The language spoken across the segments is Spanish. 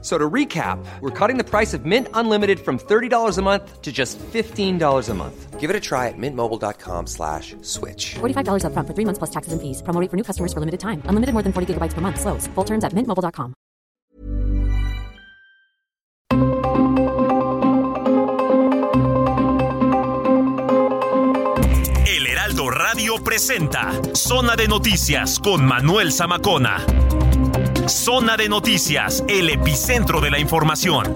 So to recap, we're cutting the price of Mint Unlimited from $30 a month to just $15 a month. Give it a try at mintmobile.com slash switch. $45 up front for three months plus taxes and fees. Promo rate for new customers for limited time. Unlimited more than 40 gigabytes per month. Slows. Full terms at mintmobile.com. El Heraldo Radio presenta Zona de Noticias con Manuel Zamacona. Zona de Noticias, el epicentro de la información.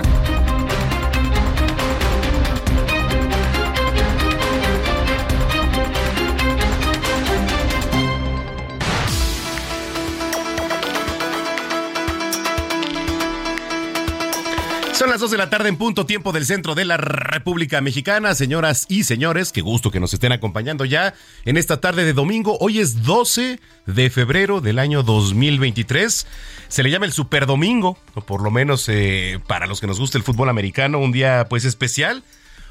2 de la tarde en punto tiempo del centro de la República Mexicana. Señoras y señores, qué gusto que nos estén acompañando ya en esta tarde de domingo. Hoy es 12 de febrero del año 2023. Se le llama el Super Domingo, o por lo menos eh, para los que nos gusta el fútbol americano, un día pues especial.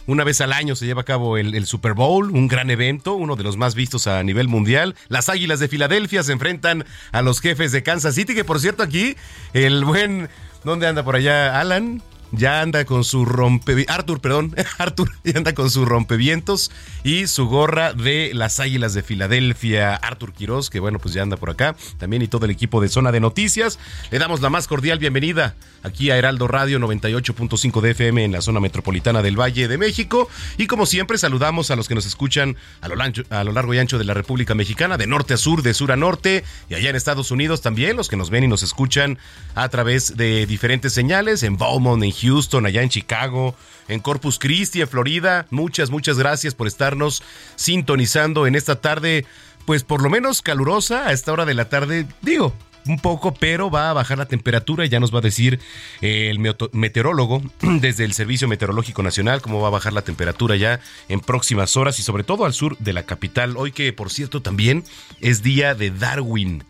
Una vez al año se lleva a cabo el, el, Super Bowl, un gran evento, uno de los más vistos a nivel mundial. Las Águilas de Filadelfia se enfrentan a los jefes de Kansas City, que por cierto aquí el buen... ¿Dónde anda por allá Alan? Ya anda con su rompe Arthur, perdón, Arthur ya anda con su rompevientos y su gorra de las Águilas de Filadelfia, Arthur Quiroz, que bueno, pues ya anda por acá, también y todo el equipo de Zona de Noticias. Le damos la más cordial bienvenida aquí a Heraldo Radio 98.5 de FM en la zona metropolitana del Valle de México y como siempre saludamos a los que nos escuchan a lo, a lo largo y ancho de la República Mexicana, de norte a sur, de sur a norte y allá en Estados Unidos también, los que nos ven y nos escuchan a través de diferentes señales en Beaumont, en Houston, allá en Chicago, en Corpus Christi, en Florida. Muchas, muchas gracias por estarnos sintonizando en esta tarde, pues por lo menos calurosa a esta hora de la tarde. Digo, un poco, pero va a bajar la temperatura. Ya nos va a decir el meteorólogo desde el Servicio Meteorológico Nacional cómo va a bajar la temperatura ya en próximas horas y sobre todo al sur de la capital. Hoy que, por cierto, también es día de Darwin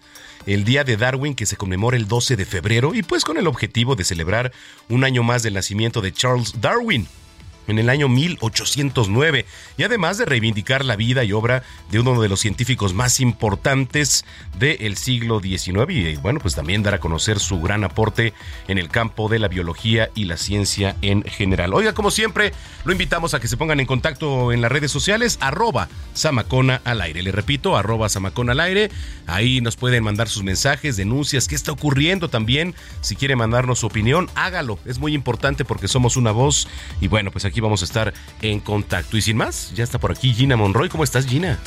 el Día de Darwin que se conmemora el 12 de febrero y pues con el objetivo de celebrar un año más del nacimiento de Charles Darwin en el año 1809 y además de reivindicar la vida y obra de uno de los científicos más importantes del siglo XIX y bueno pues también dar a conocer su gran aporte en el campo de la biología y la ciencia en general. Oiga como siempre lo invitamos a que se pongan en contacto en las redes sociales arroba Samacona al aire. Le repito arroba Samacona al aire. Ahí nos pueden mandar sus mensajes, denuncias, qué está ocurriendo también. Si quiere mandarnos su opinión, hágalo. Es muy importante porque somos una voz y bueno pues aquí vamos a estar en contacto. Y sin más, ya está por aquí Gina Monroy. ¿Cómo estás, Gina?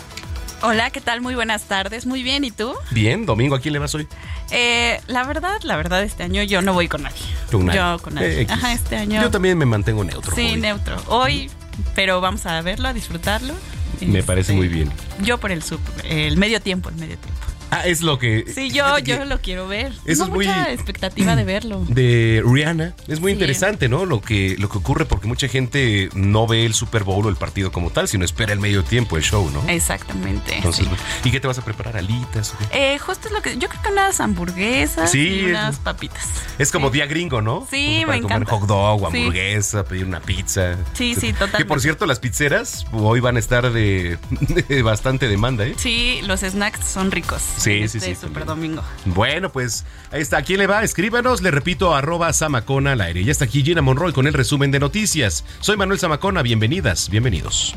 Hola, ¿qué tal? Muy buenas tardes. Muy bien, ¿y tú? Bien, domingo, ¿a quién le vas hoy? Eh, la verdad, la verdad, este año yo no voy con nadie. ¿Con nadie? Yo con nadie. Eh, Ajá, este año. Yo también me mantengo neutro. Sí, hoy. neutro. Hoy, pero vamos a verlo, a disfrutarlo. Me parece Este, muy bien. Yo por el sub, el medio tiempo, el medio tiempo. Ah, es lo que. Sí, yo, yo que lo quiero ver. eso Tengo es muy- mucha expectativa de verlo. De Rihanna. Es muy Sí. interesante, ¿no? Lo que, lo que ocurre porque mucha gente no ve el Super Bowl o el partido como tal, sino espera el medio tiempo, el show, ¿no? Exactamente. Entonces, sí. ¿y qué te vas a preparar? ¿Alitas? Eh, justo es lo que. Yo creo que unas hamburguesas Sí, y unas papitas. Es como día gringo, ¿no? Sí, Para me comer encanta. hot dog hamburguesa, pedir una pizza. Sí, sí, Que totalmente. por cierto, las pizzeras hoy van a estar de, de bastante demanda, ¿eh? Sí, los snacks son ricos. Sí, en sí, este sí, Super domingo. Bueno, pues ahí está. ¿A quién le va? Escríbanos. Le repito, arroba Samacona al aire. Ya está aquí Gina Monroy con el resumen de noticias. Soy Manuel Zamacona. Bienvenidas, bienvenidos.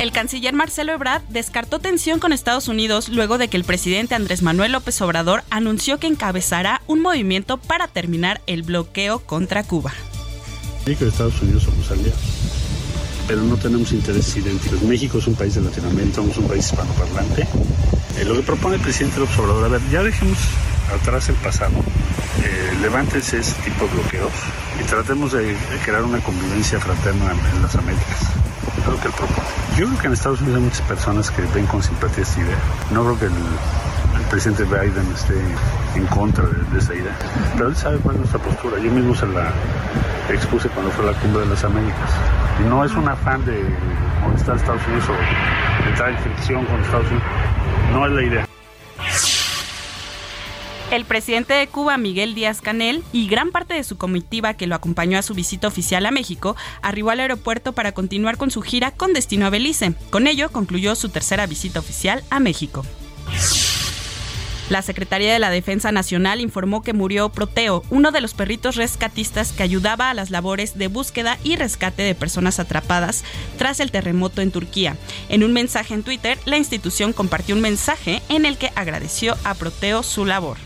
El canciller Marcelo Ebrard descartó tensión con Estados Unidos luego de que el presidente Andrés Manuel López Obrador anunció que encabezará un movimiento para terminar el bloqueo contra Cuba. México y Estados Unidos somos aliados, pero no tenemos intereses idénticos. México es un país de Latinoamérica, somos un país hispanoparlante. Eh, lo que propone el presidente López Obrador, a ver, ya dejemos atrás el pasado, eh, levántense ese tipo de bloqueos y tratemos de, de crear una convivencia fraterna en las Américas. Es lo que él propone. Yo creo que en Estados Unidos hay muchas personas que ven con simpatía esta idea. No creo que el, presidente Biden esté en contra de, de esa idea, pero él sabe cuál es nuestra postura. Yo mismo se la expuse cuando fue la cumbre de las Américas. No es un afán de molestar a Estados Unidos o entrar en fricción con Estados Unidos. No es la idea. El presidente de Cuba, Miguel Díaz Canel, y gran parte de su comitiva que lo acompañó a su visita oficial a México, arribó al aeropuerto para continuar con su gira con destino a Belice. Con ello concluyó su tercera visita oficial a México. La Secretaría de la Defensa Nacional informó que murió Proteo, uno de los perritos rescatistas que ayudaba a las labores de búsqueda y rescate de personas atrapadas tras el terremoto en Turquía. En un mensaje en Twitter, la institución compartió un mensaje en el que agradeció a Proteo su labor.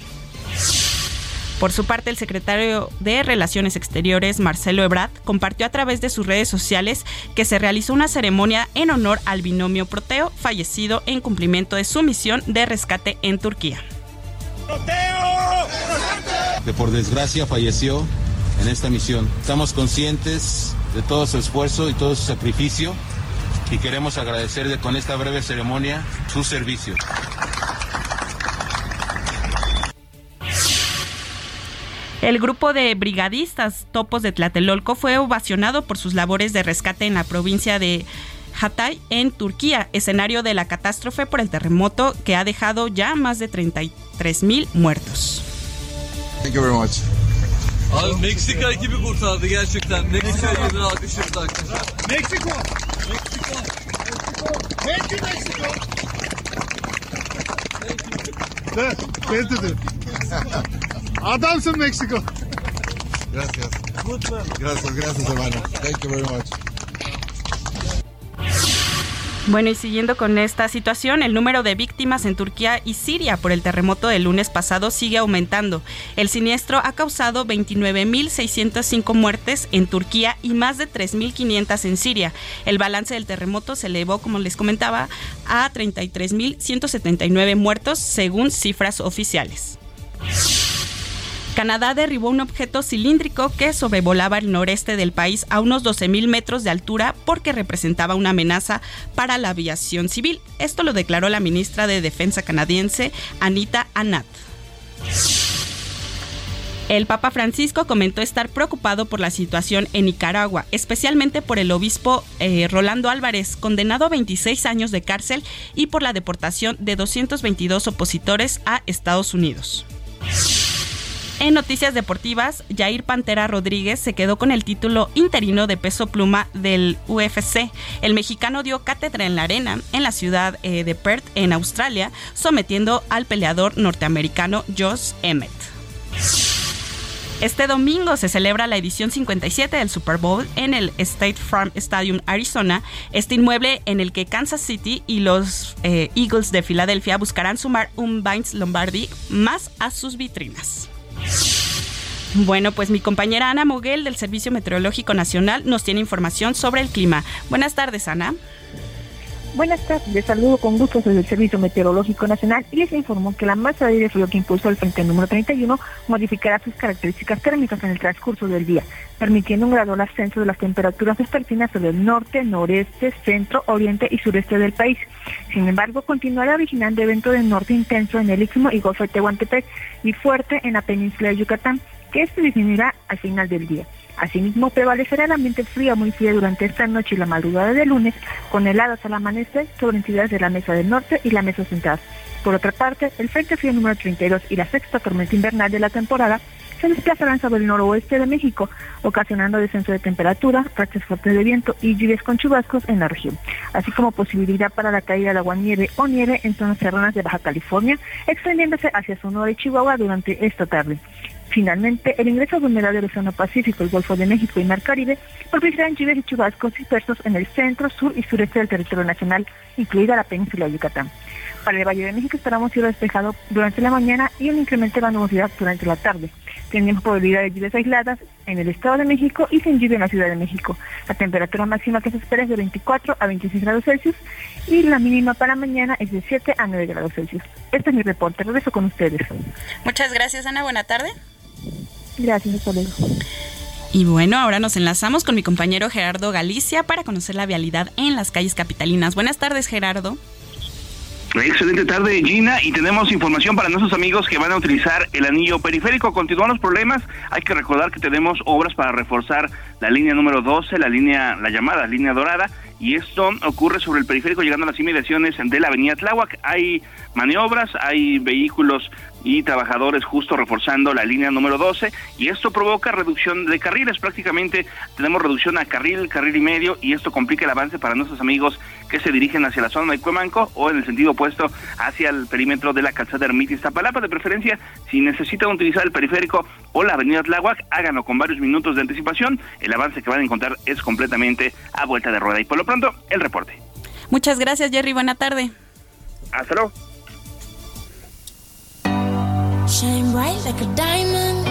Por su parte, el secretario de Relaciones Exteriores, Marcelo Ebrard, compartió a través de sus redes sociales que se realizó una ceremonia en honor al binomio Proteo, fallecido en cumplimiento de su misión de rescate en Turquía. Que por desgracia falleció en esta misión. Estamos conscientes de todo su esfuerzo y todo su sacrificio y queremos agradecerle con esta breve ceremonia su servicio. El grupo de brigadistas Topos de Tlatelolco fue ovacionado por sus labores de rescate en la provincia de Hatay, en Turquía, escenario de la catástrofe por el terremoto que ha dejado ya más de 33 mil muertos. Thank you very much. Abi Meksika ekibi kurtardı gerçekten. Meksika yerine alkışlıyoruz arkadaşlar. Meksiko! Meksiko! Thank you Mexico! Thank you. Adamsın Mexico. Gracias. Gracias, gracias hermano. Thank you very much. Bueno, y siguiendo con esta situación, el número de víctimas en Turquía y Siria por el terremoto del lunes pasado sigue aumentando. El siniestro ha causado 29.605 muertes en Turquía y más de 3.500 en Siria. El balance del terremoto se elevó, como les comentaba, a 33.179 muertos según cifras oficiales. Canadá derribó un objeto cilíndrico que sobrevolaba el noreste del país a unos 12.000 metros de altura porque representaba una amenaza para la aviación civil. Esto lo declaró la ministra de Defensa canadiense, Anita Anat. El Papa Francisco comentó estar preocupado por la situación en Nicaragua, especialmente por el obispo eh, Rolando Álvarez, condenado a 26 años de cárcel y por la deportación de 222 opositores a Estados Unidos. En noticias deportivas, Jair Pantera Rodríguez se quedó con el título interino de peso pluma del UFC. El mexicano dio cátedra en la arena en la ciudad eh, de Perth, en Australia, sometiendo al peleador norteamericano Josh Emmett. Este domingo se celebra la edición 57 del Super Bowl en el State Farm Stadium, Arizona, este inmueble en el que Kansas City y los eh, Eagles de Filadelfia buscarán sumar un Vince Lombardi más a sus vitrinas. Bueno, pues mi compañera Ana Moguel del Servicio Meteorológico Nacional nos tiene información sobre el clima. Buenas tardes, Ana. Buenas tardes, les saludo con gusto desde el Servicio Meteorológico Nacional y les informo que la masa de aire frío que impulsó el frente número 31 modificará sus características térmicas en el transcurso del día, permitiendo un gradual ascenso de las temperaturas vespertinas sobre el norte, noreste, centro, oriente y sureste del país. Sin embargo, continuará vigilando evento de norte intenso en el Istmo y Golfo de Tehuantepec y fuerte en la península de Yucatán, que esto disminuirá al final del día. Asimismo, prevalecerá el ambiente frío muy frío durante esta noche y la madrugada de lunes, con heladas al amanecer sobre entidades de la Mesa del Norte y la Mesa Central. Por otra parte, el Frente Frío número 32 y la sexta tormenta invernal de la temporada se desplazarán sobre el noroeste de México, ocasionando descenso de temperatura, rachas fuertes de viento y lluvias con chubascos en la región, así como posibilidad para la caída de agua nieve o nieve en zonas serranas de Baja California, extendiéndose hacia Sonora y Chihuahua durante esta tarde. Finalmente, el ingreso humedad del Océano Pacífico, el Golfo de México y Mar Caribe propiciarán lluvias y chubascos dispersos en el centro, sur y sureste del territorio nacional, incluida la península de Yucatán. Para el Valle de México estará cielo despejado durante la mañana y un incremento de la nubosidad durante la tarde. Tenemos probabilidad de lluvias aisladas en el Estado de México y sin lluvia en la Ciudad de México. La temperatura máxima que se espera es de 24 a 26 grados Celsius y la mínima para mañana es de 7 a 9 grados Celsius. Este es mi reporte. Regreso con ustedes. Muchas gracias, Ana. Buena tarde. Gracias, hasta Y bueno, ahora nos enlazamos con mi compañero Gerardo Galicia para conocer la vialidad en las calles capitalinas. Buenas tardes, Gerardo. Excelente tarde, Gina, y tenemos información para nuestros amigos que van a utilizar el anillo periférico. Continúan los problemas. Hay que recordar que tenemos obras para reforzar la línea número 12, la línea, la llamada línea dorada, y esto ocurre sobre el periférico llegando a las inmediaciones de la avenida Tláhuac. Hay maniobras, hay vehículos y trabajadores justo reforzando la línea número 12 y esto provoca reducción de carriles, prácticamente tenemos reducción a carril, carril y medio y esto complica el avance para nuestros amigos que se dirigen hacia la zona de Cuemanco o en el sentido opuesto hacia el perímetro de la calzada Ermita Iztapalapa. De preferencia, si necesitan utilizar el periférico o la avenida Tláhuac, háganlo con varios minutos de anticipación. El avance que van a encontrar es completamente a vuelta de rueda. Y por lo pronto, el reporte. Muchas gracias, Jerry. Buena tarde. Hasta luego. Shine bright like a diamond.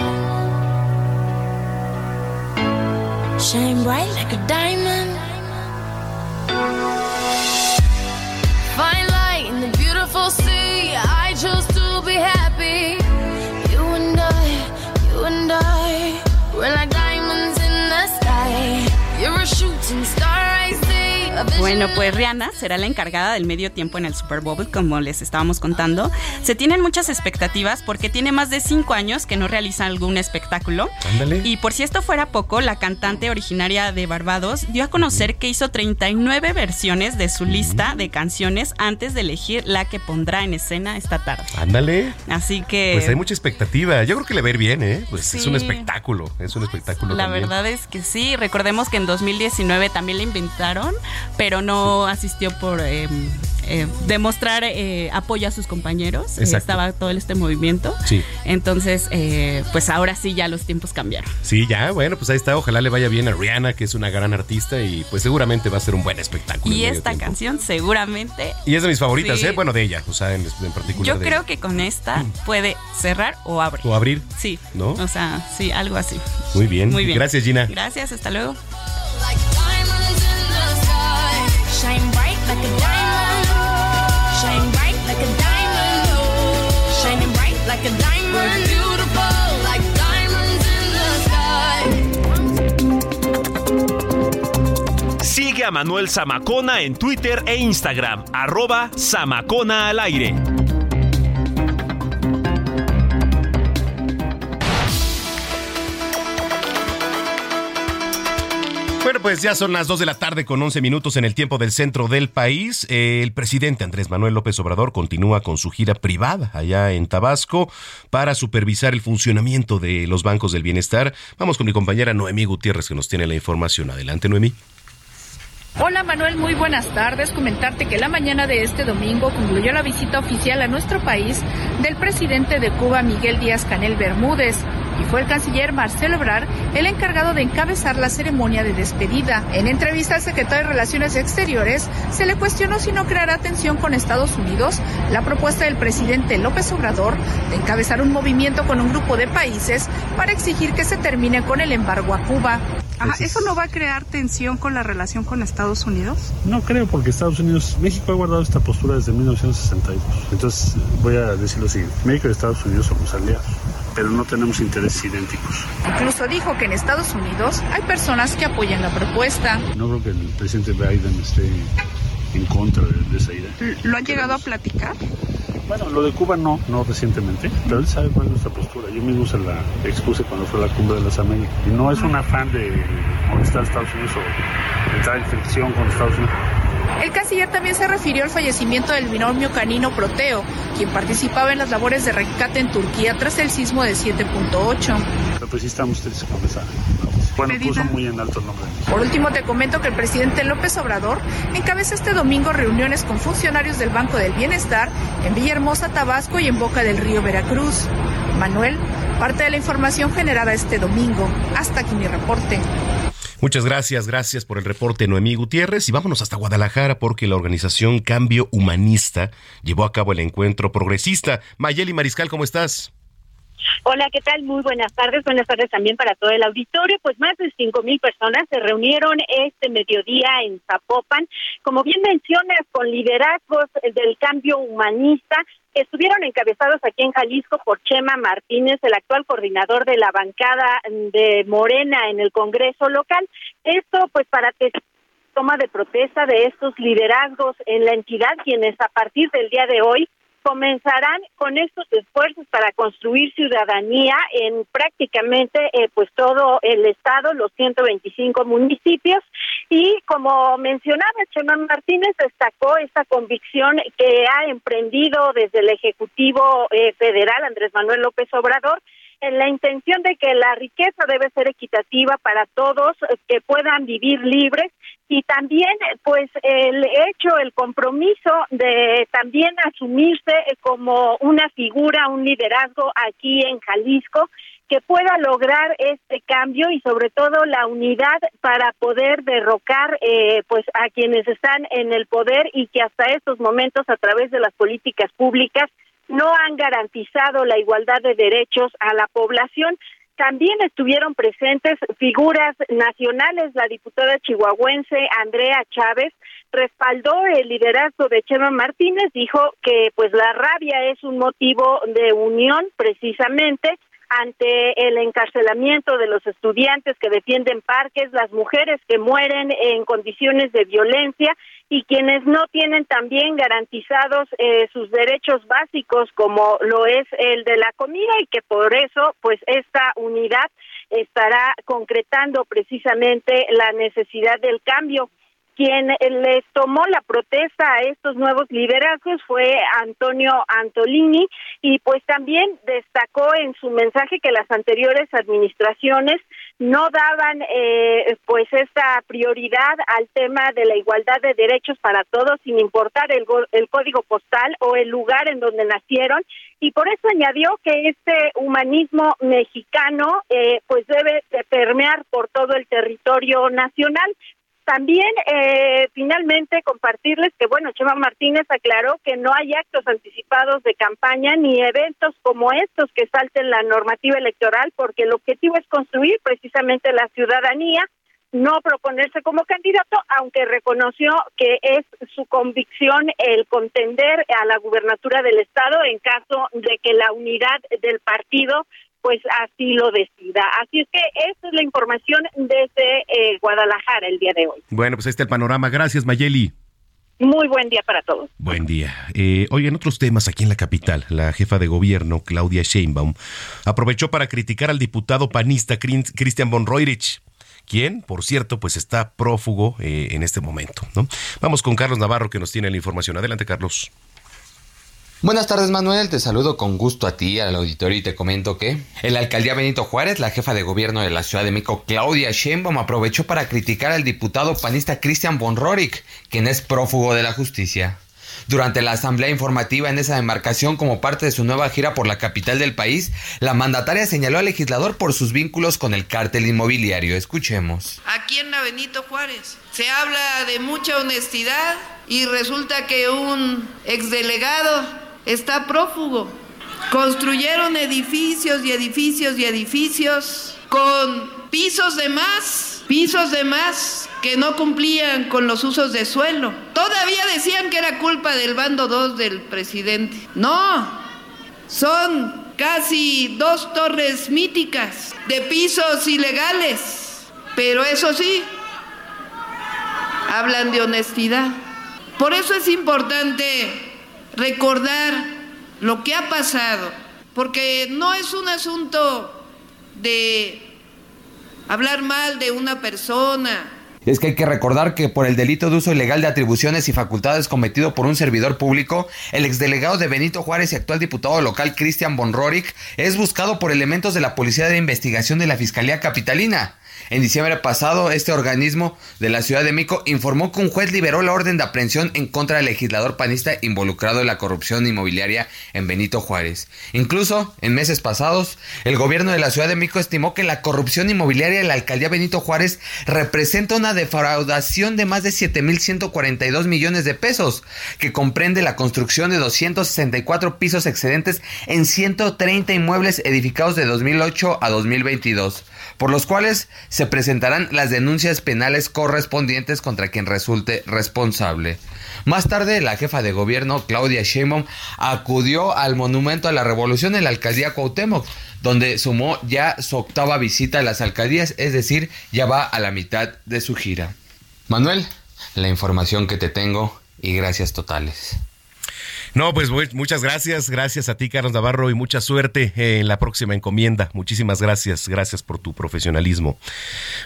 Shine bright like a diamond. Fine light in the beautiful sea. I chose to be happy. You and I, you and I, we're like diamonds in the sky. You're a shooting star, I. Bueno, pues Rihanna será la encargada del medio tiempo en el Super Bowl, como les estábamos contando. Se tienen muchas expectativas porque tiene más de cinco años que no realiza algún espectáculo. Ándale. Y por si esto fuera poco, la cantante originaria de Barbados dio a conocer que hizo 39 versiones de su lista de canciones antes de elegir la que pondrá en escena esta tarde. Ándale. Así que... Pues hay mucha expectativa. Yo creo que le va a ir bien, ¿eh? Pues es un espectáculo. Es un espectáculo. La también. verdad es que sí, recordemos que en 2019 también la inventaron, pero no asistió por eh, eh, demostrar eh, apoyo a sus compañeros. Eh, Exacto. estaba todo este movimiento. Sí. Entonces, eh, pues ahora sí ya los tiempos cambiaron. Sí, ya, bueno, pues ahí está. Ojalá le vaya bien a Rihanna, que es una gran artista y pues seguramente va a ser un buen espectáculo. Y esta tiempo. canción seguramente... Y es de mis favoritas, Sí. ¿eh? Bueno, de ella, o sea, en, en particular. Yo de creo ella. que con esta puede cerrar o abrir. O abrir. Sí. ¿No? O sea, sí, algo así. Muy bien. Muy bien. Gracias, Gina. Gracias, hasta luego. Sigue a Manuel Zamacona en Twitter e Instagram, arroba Zamacona al aire. Bueno, pues ya son las 2 de la tarde con 11 minutos en el tiempo del centro del país. Eh, El presidente Andrés Manuel López Obrador continúa con su gira privada allá en Tabasco para supervisar el funcionamiento de los bancos del bienestar. Vamos con mi compañera Noemí Gutiérrez que nos tiene la información. Adelante, Noemí. Hola Manuel, muy buenas tardes. Comentarte que la mañana de este domingo concluyó la visita oficial a nuestro país del presidente de Cuba, Miguel Díaz Canel Bermúdez, y fue el canciller Marcelo Ebrard el encargado de encabezar la ceremonia de despedida. En entrevista al secretario de Relaciones Exteriores, se le cuestionó si no creará tensión con Estados Unidos la propuesta del presidente López Obrador de encabezar un movimiento con un grupo de países para exigir que se termine con el embargo a Cuba. Ajá, ¿Eso no va a crear tensión con la relación con Estados Unidos? No creo, porque Estados Unidos, México ha guardado esta postura desde 1962. Entonces, voy a decir lo siguiente: México y Estados Unidos somos aliados, pero no tenemos intereses idénticos. Incluso dijo que en Estados Unidos hay personas que apoyan la propuesta. No creo que el presidente Biden esté en contra de, de esa idea. ¿Lo han llegado a platicar? Bueno, lo de Cuba no, no recientemente, pero él sabe cuál es nuestra postura. Yo mismo se la expuse cuando fue la cumbre de las Américas. Y no es un afán de molestar a Estados Unidos o entrar en fricción con Estados Unidos. El canciller también se refirió al fallecimiento del binomio canino Proteo, quien participaba en las labores de rescate en Turquía tras el sismo de 7.8. Pero pues sí estamos tristes con esa. Bueno, puso muy en alto el nombre. Por último, te comento que el presidente López Obrador encabeza este domingo reuniones con funcionarios del Banco del Bienestar en Villahermosa, Tabasco y en Boca del Río Veracruz. Manuel, parte de la información generada este domingo. Hasta aquí mi reporte. Muchas gracias, gracias por el reporte Noemí Gutiérrez y vámonos hasta Guadalajara porque la organización Cambio Humanista llevó a cabo el encuentro progresista. Mayeli Mariscal, ¿cómo estás? Hola, ¿qué tal? Muy buenas tardes. Buenas tardes también para todo el auditorio. Pues más de cinco mil personas se reunieron este mediodía en Zapopan. Como bien mencionas, con liderazgos del cambio humanista, estuvieron encabezados aquí en Jalisco por Chema Martínez, el actual coordinador de la bancada de Morena en el Congreso local. Esto, pues, para que toma de protesta de estos liderazgos en la entidad, quienes a partir del día de hoy comenzarán con estos esfuerzos para construir ciudadanía en prácticamente eh, pues todo el estado, los 125 municipios. Y como mencionaba Chema Martínez, destacó esta convicción que ha emprendido desde el Ejecutivo eh, Federal, Andrés Manuel López Obrador, en la intención de que la riqueza debe ser equitativa para todos, eh, que puedan vivir libres y también pues el hecho, el compromiso de también asumirse como una figura, un liderazgo aquí en Jalisco que pueda lograr este cambio y sobre todo la unidad para poder derrocar eh, pues a quienes están en el poder y que hasta estos momentos a través de las políticas públicas no han garantizado la igualdad de derechos a la población. También estuvieron presentes figuras nacionales, la diputada chihuahuense Andrea Chávez respaldó el liderazgo de Chema Martínez, dijo que pues la rabia es un motivo de unión precisamente ante el encarcelamiento de los estudiantes que defienden parques, las mujeres que mueren en condiciones de violencia y quienes no tienen también garantizados eh, sus derechos básicos como lo es el de la comida y que por eso pues esta unidad estará concretando precisamente la necesidad del cambio quien les tomó la protesta a estos nuevos liderazgos fue Antonio Antolini y pues también destacó en su mensaje que las anteriores administraciones no daban eh, pues esta prioridad al tema de la igualdad de derechos para todos sin importar el, el código postal o el lugar en donde nacieron y por eso añadió que este humanismo mexicano eh, pues debe de permear por todo el territorio nacional también, eh, finalmente, compartirles que, bueno, Chema Martínez aclaró que no hay actos anticipados de campaña ni eventos como estos que salten la normativa electoral, porque el objetivo es construir precisamente la ciudadanía, no proponerse como candidato, aunque reconoció que es su convicción el contender a la gubernatura del Estado en caso de que la unidad del partido pues así lo decida. Así es que esta es la información desde eh, Guadalajara el día de hoy. Bueno, pues ahí está el panorama. Gracias, Mayeli. Muy buen día para todos. Buen día. Eh, oye, en otros temas, aquí en la capital, la jefa de gobierno, Claudia Sheinbaum, aprovechó para criticar al diputado panista Christian von Roirich quien, por cierto, pues está prófugo eh, en este momento. ¿no? Vamos con Carlos Navarro que nos tiene la información. Adelante, Carlos. Buenas tardes Manuel, te saludo con gusto a ti, al auditorio y te comento que el alcaldía Benito Juárez, la jefa de gobierno de la Ciudad de México, Claudia Sheinbaum, aprovechó para criticar al diputado panista Christian von Rorik, quien es prófugo de la justicia. Durante la asamblea informativa en esa demarcación como parte de su nueva gira por la capital del país, la mandataria señaló al legislador por sus vínculos con el cártel inmobiliario. Escuchemos. Aquí en la Benito Juárez se habla de mucha honestidad y resulta que un exdelegado está prófugo. Construyeron edificios y edificios y edificios con pisos de más, pisos de más que no cumplían con los usos de suelo. Todavía decían que era culpa del bando 2 del presidente. No, son casi dos torres míticas de pisos ilegales. Pero eso sí, hablan de honestidad. Por eso es importante recordar lo que ha pasado, porque no es un asunto de hablar mal de una persona. Es que hay que recordar que por el delito de uso ilegal de atribuciones y facultades cometido por un servidor público, el exdelegado de Benito Juárez y actual diputado local Cristian Von Rorik es buscado por elementos de la Policía de Investigación de la Fiscalía Capitalina. En diciembre pasado, este organismo de la Ciudad de Mico informó que un juez liberó la orden de aprehensión en contra del legislador panista involucrado en la corrupción inmobiliaria en Benito Juárez. Incluso, en meses pasados, el gobierno de la Ciudad de Mico estimó que la corrupción inmobiliaria de la alcaldía Benito Juárez representa una defraudación de más de 7.142 millones de pesos, que comprende la construcción de 264 pisos excedentes en 130 inmuebles edificados de 2008 a 2022 por los cuales se presentarán las denuncias penales correspondientes contra quien resulte responsable. Más tarde, la jefa de gobierno, Claudia Sheinbaum, acudió al Monumento a la Revolución en la alcaldía Cuauhtémoc, donde sumó ya su octava visita a las alcaldías, es decir, ya va a la mitad de su gira. Manuel, la información que te tengo y gracias totales. No, pues muchas gracias, gracias a ti Carlos Navarro y mucha suerte en la próxima encomienda. Muchísimas gracias, gracias por tu profesionalismo.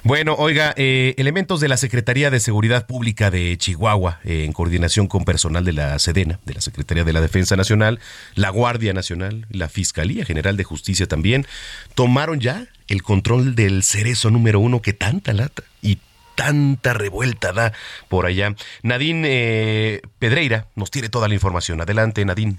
Bueno, oiga, eh, elementos de la Secretaría de Seguridad Pública de Chihuahua, eh, en coordinación con personal de la Sedena, de la Secretaría de la Defensa Nacional, la Guardia Nacional, la Fiscalía General de Justicia también, tomaron ya el control del cerezo número uno que tanta lata y tanta revuelta da por allá. Nadine eh, Pedreira nos tiene toda la información. Adelante, Nadine.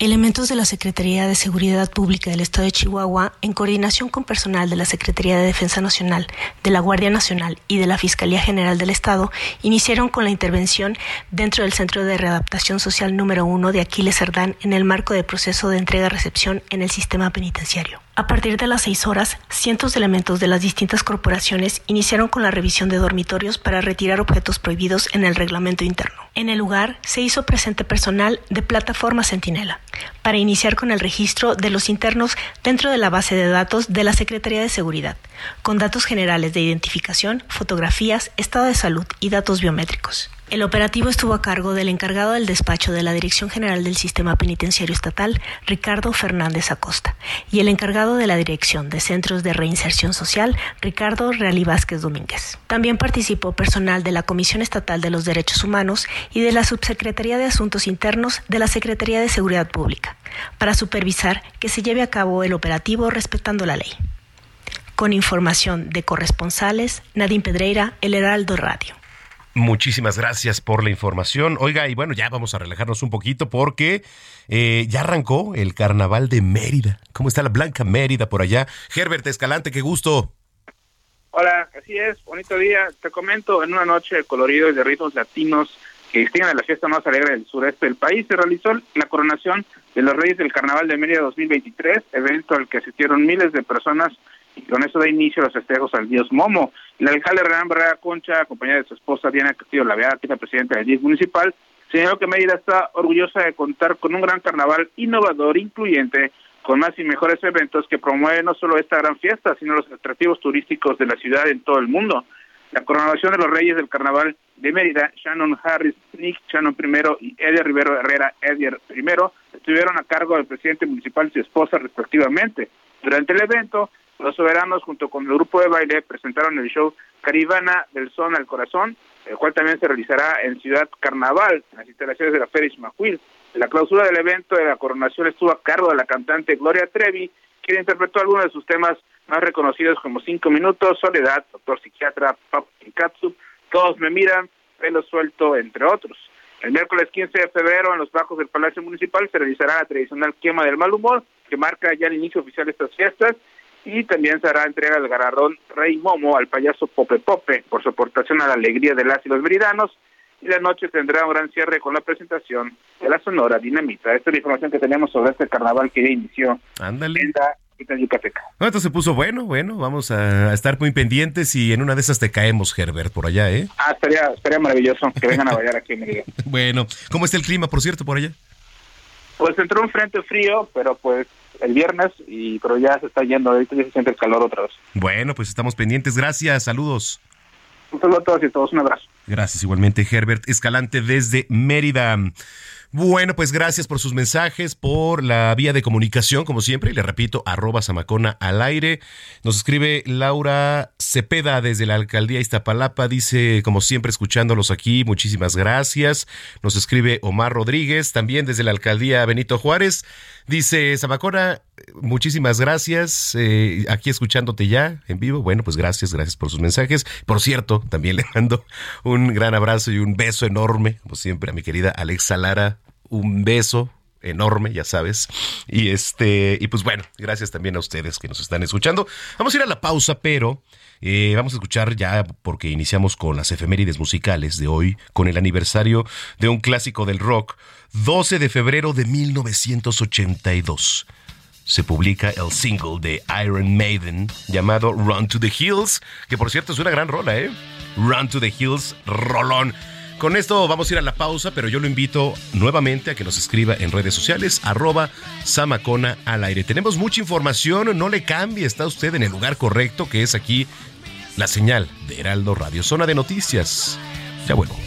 Elementos de la Secretaría de Seguridad Pública del Estado de Chihuahua, en coordinación con personal de la Secretaría de Defensa Nacional, de la Guardia Nacional y de la Fiscalía General del Estado, iniciaron con la intervención dentro del Centro de Readaptación Social número uno de Aquiles Cerdán en el marco del proceso de entrega-recepción en el sistema penitenciario. A partir de las seis horas, cientos de elementos de las distintas corporaciones iniciaron con la revisión de dormitorios para retirar objetos prohibidos en el reglamento interno. En el lugar se hizo presente personal de plataforma Centinela para iniciar con el registro de los internos dentro de la base de datos de la Secretaría de Seguridad, con datos generales de identificación, fotografías, estado de salud y datos biométricos. El operativo estuvo a cargo del encargado del despacho de la Dirección General del Sistema Penitenciario Estatal, Ricardo Fernández Acosta, y el encargado de la Dirección de Centros de Reinserción Social, Ricardo Reali Vázquez Domínguez. También participó personal de la Comisión Estatal de los Derechos Humanos y de la Subsecretaría de Asuntos Internos de la Secretaría de Seguridad Pública, para supervisar que se lleve a cabo el operativo respetando la ley. Con información de corresponsales, Nadine Pedreira, El Heraldo Radio. Muchísimas gracias por la información. Oiga, y bueno, ya vamos a relajarnos un poquito porque eh, ya arrancó el carnaval de Mérida. ¿Cómo está la Blanca Mérida por allá? Herbert Escalante, qué gusto. Hola, así es, bonito día. Te comento, en una noche de colorido y de ritmos latinos que distinguen a la fiesta más alegre del sureste del país, se realizó la coronación de los Reyes del Carnaval de Mérida 2023, evento al que asistieron miles de personas y con eso da inicio a los festejos al dios Momo. El alcalde Renan Barrera Concha, acompañada de su esposa Diana Castillo Laveada, que es presidenta del DIF municipal, señaló que Mérida está orgullosa de contar con un gran carnaval innovador, incluyente, con más y mejores eventos que promueven no solo esta gran fiesta, sino los atractivos turísticos de la ciudad en todo el mundo. La coronación de los reyes del carnaval de Mérida, Shannon Harris, Nick Shannon I y Eddie Rivero Herrera Edier I, estuvieron a cargo del presidente municipal y su esposa respectivamente. Durante el evento, los soberanos, junto con el grupo de baile, presentaron el show Caribana del Son al Corazón, el cual también se realizará en Ciudad Carnaval, en las instalaciones de la Feria Ismajuil. La clausura del evento de la coronación estuvo a cargo de la cantante Gloria Trevi, quien interpretó algunos de sus temas más reconocidos como Cinco Minutos, Soledad, Doctor Psiquiatra, Pop Katsu, Todos Me Miran, Pelo Suelto, entre otros. El miércoles 15 de febrero, en los bajos del Palacio Municipal, se realizará la tradicional quema del mal humor, que marca ya el inicio oficial de estas fiestas, y también se hará entrega del galardón Rey Momo al payaso Pope Pope por su aportación a la alegría de las y los meridanos y la noche tendrá un gran cierre con la presentación de la Sonora Dinamita. Esta es la información que tenemos sobre este carnaval que ya inició Ándale. en la Yucateca. No, entonces se puso bueno, bueno, vamos a estar muy pendientes y en una de esas te caemos, Herbert, por allá, ¿eh? Ah, estaría, estaría maravilloso que vengan a bailar aquí en Mérida. bueno, ¿cómo está el clima, por cierto, por allá? Pues entró un frente frío, pero pues el viernes, y pero ya se está yendo, ahorita ya se siente el calor otra vez. Bueno, pues estamos pendientes. Gracias, saludos. Un saludo a todos y a todos, un abrazo. Gracias igualmente, Herbert Escalante desde Mérida. Bueno, pues gracias por sus mensajes, por la vía de comunicación, como siempre, y le repito, arroba Samacona al aire. Nos escribe Laura Cepeda desde la alcaldía Iztapalapa, dice, como siempre, escuchándolos aquí, muchísimas gracias. Nos escribe Omar Rodríguez, también desde la alcaldía Benito Juárez, dice, Samacona, muchísimas gracias, eh, aquí escuchándote ya en vivo. Bueno, pues gracias, gracias por sus mensajes. Por cierto, también le mando un gran abrazo y un beso enorme, como siempre, a mi querida Alexa Lara un beso enorme, ya sabes. Y este, y pues bueno, gracias también a ustedes que nos están escuchando. Vamos a ir a la pausa, pero eh, vamos a escuchar ya, porque iniciamos con las efemérides musicales de hoy, con el aniversario de un clásico del rock, 12 de febrero de 1982. Se publica el single de Iron Maiden llamado Run to the Hills, que por cierto es una gran rola, ¿eh? Run to the Hills, rolón. Con esto vamos a ir a la pausa, pero yo lo invito nuevamente a que nos escriba en redes sociales, arroba Samacona al aire. Tenemos mucha información, no le cambie, está usted en el lugar correcto, que es aquí la señal de Heraldo Radio, zona de noticias. Ya vuelvo.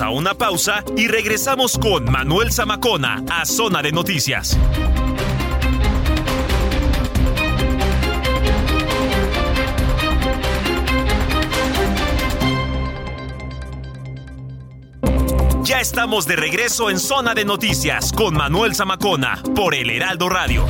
A una pausa y regresamos con Manuel Zamacona a Zona de Noticias. Ya estamos de regreso en Zona de Noticias con Manuel Zamacona por el Heraldo Radio.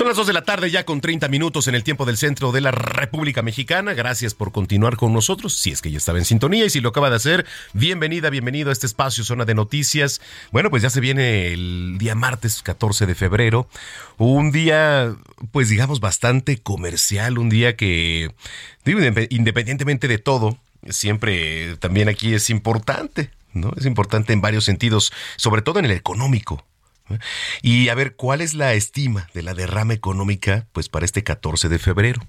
Son las 2 de la tarde ya con 30 minutos en el tiempo del centro de la República Mexicana. Gracias por continuar con nosotros, si es que ya estaba en sintonía y si lo acaba de hacer, bienvenida, bienvenido a este espacio Zona de Noticias. Bueno, pues ya se viene el día martes 14 de febrero, un día pues digamos bastante comercial, un día que independientemente de todo, siempre también aquí es importante, ¿no? Es importante en varios sentidos, sobre todo en el económico. Y a ver, ¿cuál es la estima de la derrama económica pues para este 14 de febrero?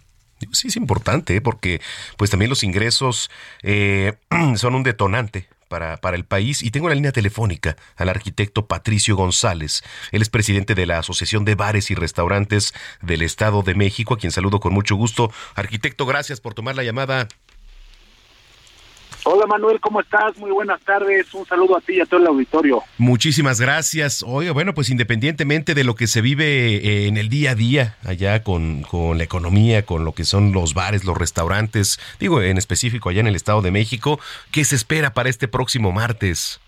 Sí, es importante, ¿eh? porque pues también los ingresos eh, son un detonante para, para, el país. Y tengo la línea telefónica al arquitecto Patricio González. Él es presidente de la Asociación de Bares y Restaurantes del Estado de México, a quien saludo con mucho gusto. Arquitecto, gracias por tomar la llamada. Hola Manuel, ¿cómo estás? Muy buenas tardes. Un saludo a ti y a todo el auditorio. Muchísimas gracias. Oiga, bueno, pues independientemente de lo que se vive eh, en el día a día allá con, con la economía, con lo que son los bares, los restaurantes, digo en específico allá en el Estado de México, ¿qué se espera para este próximo martes?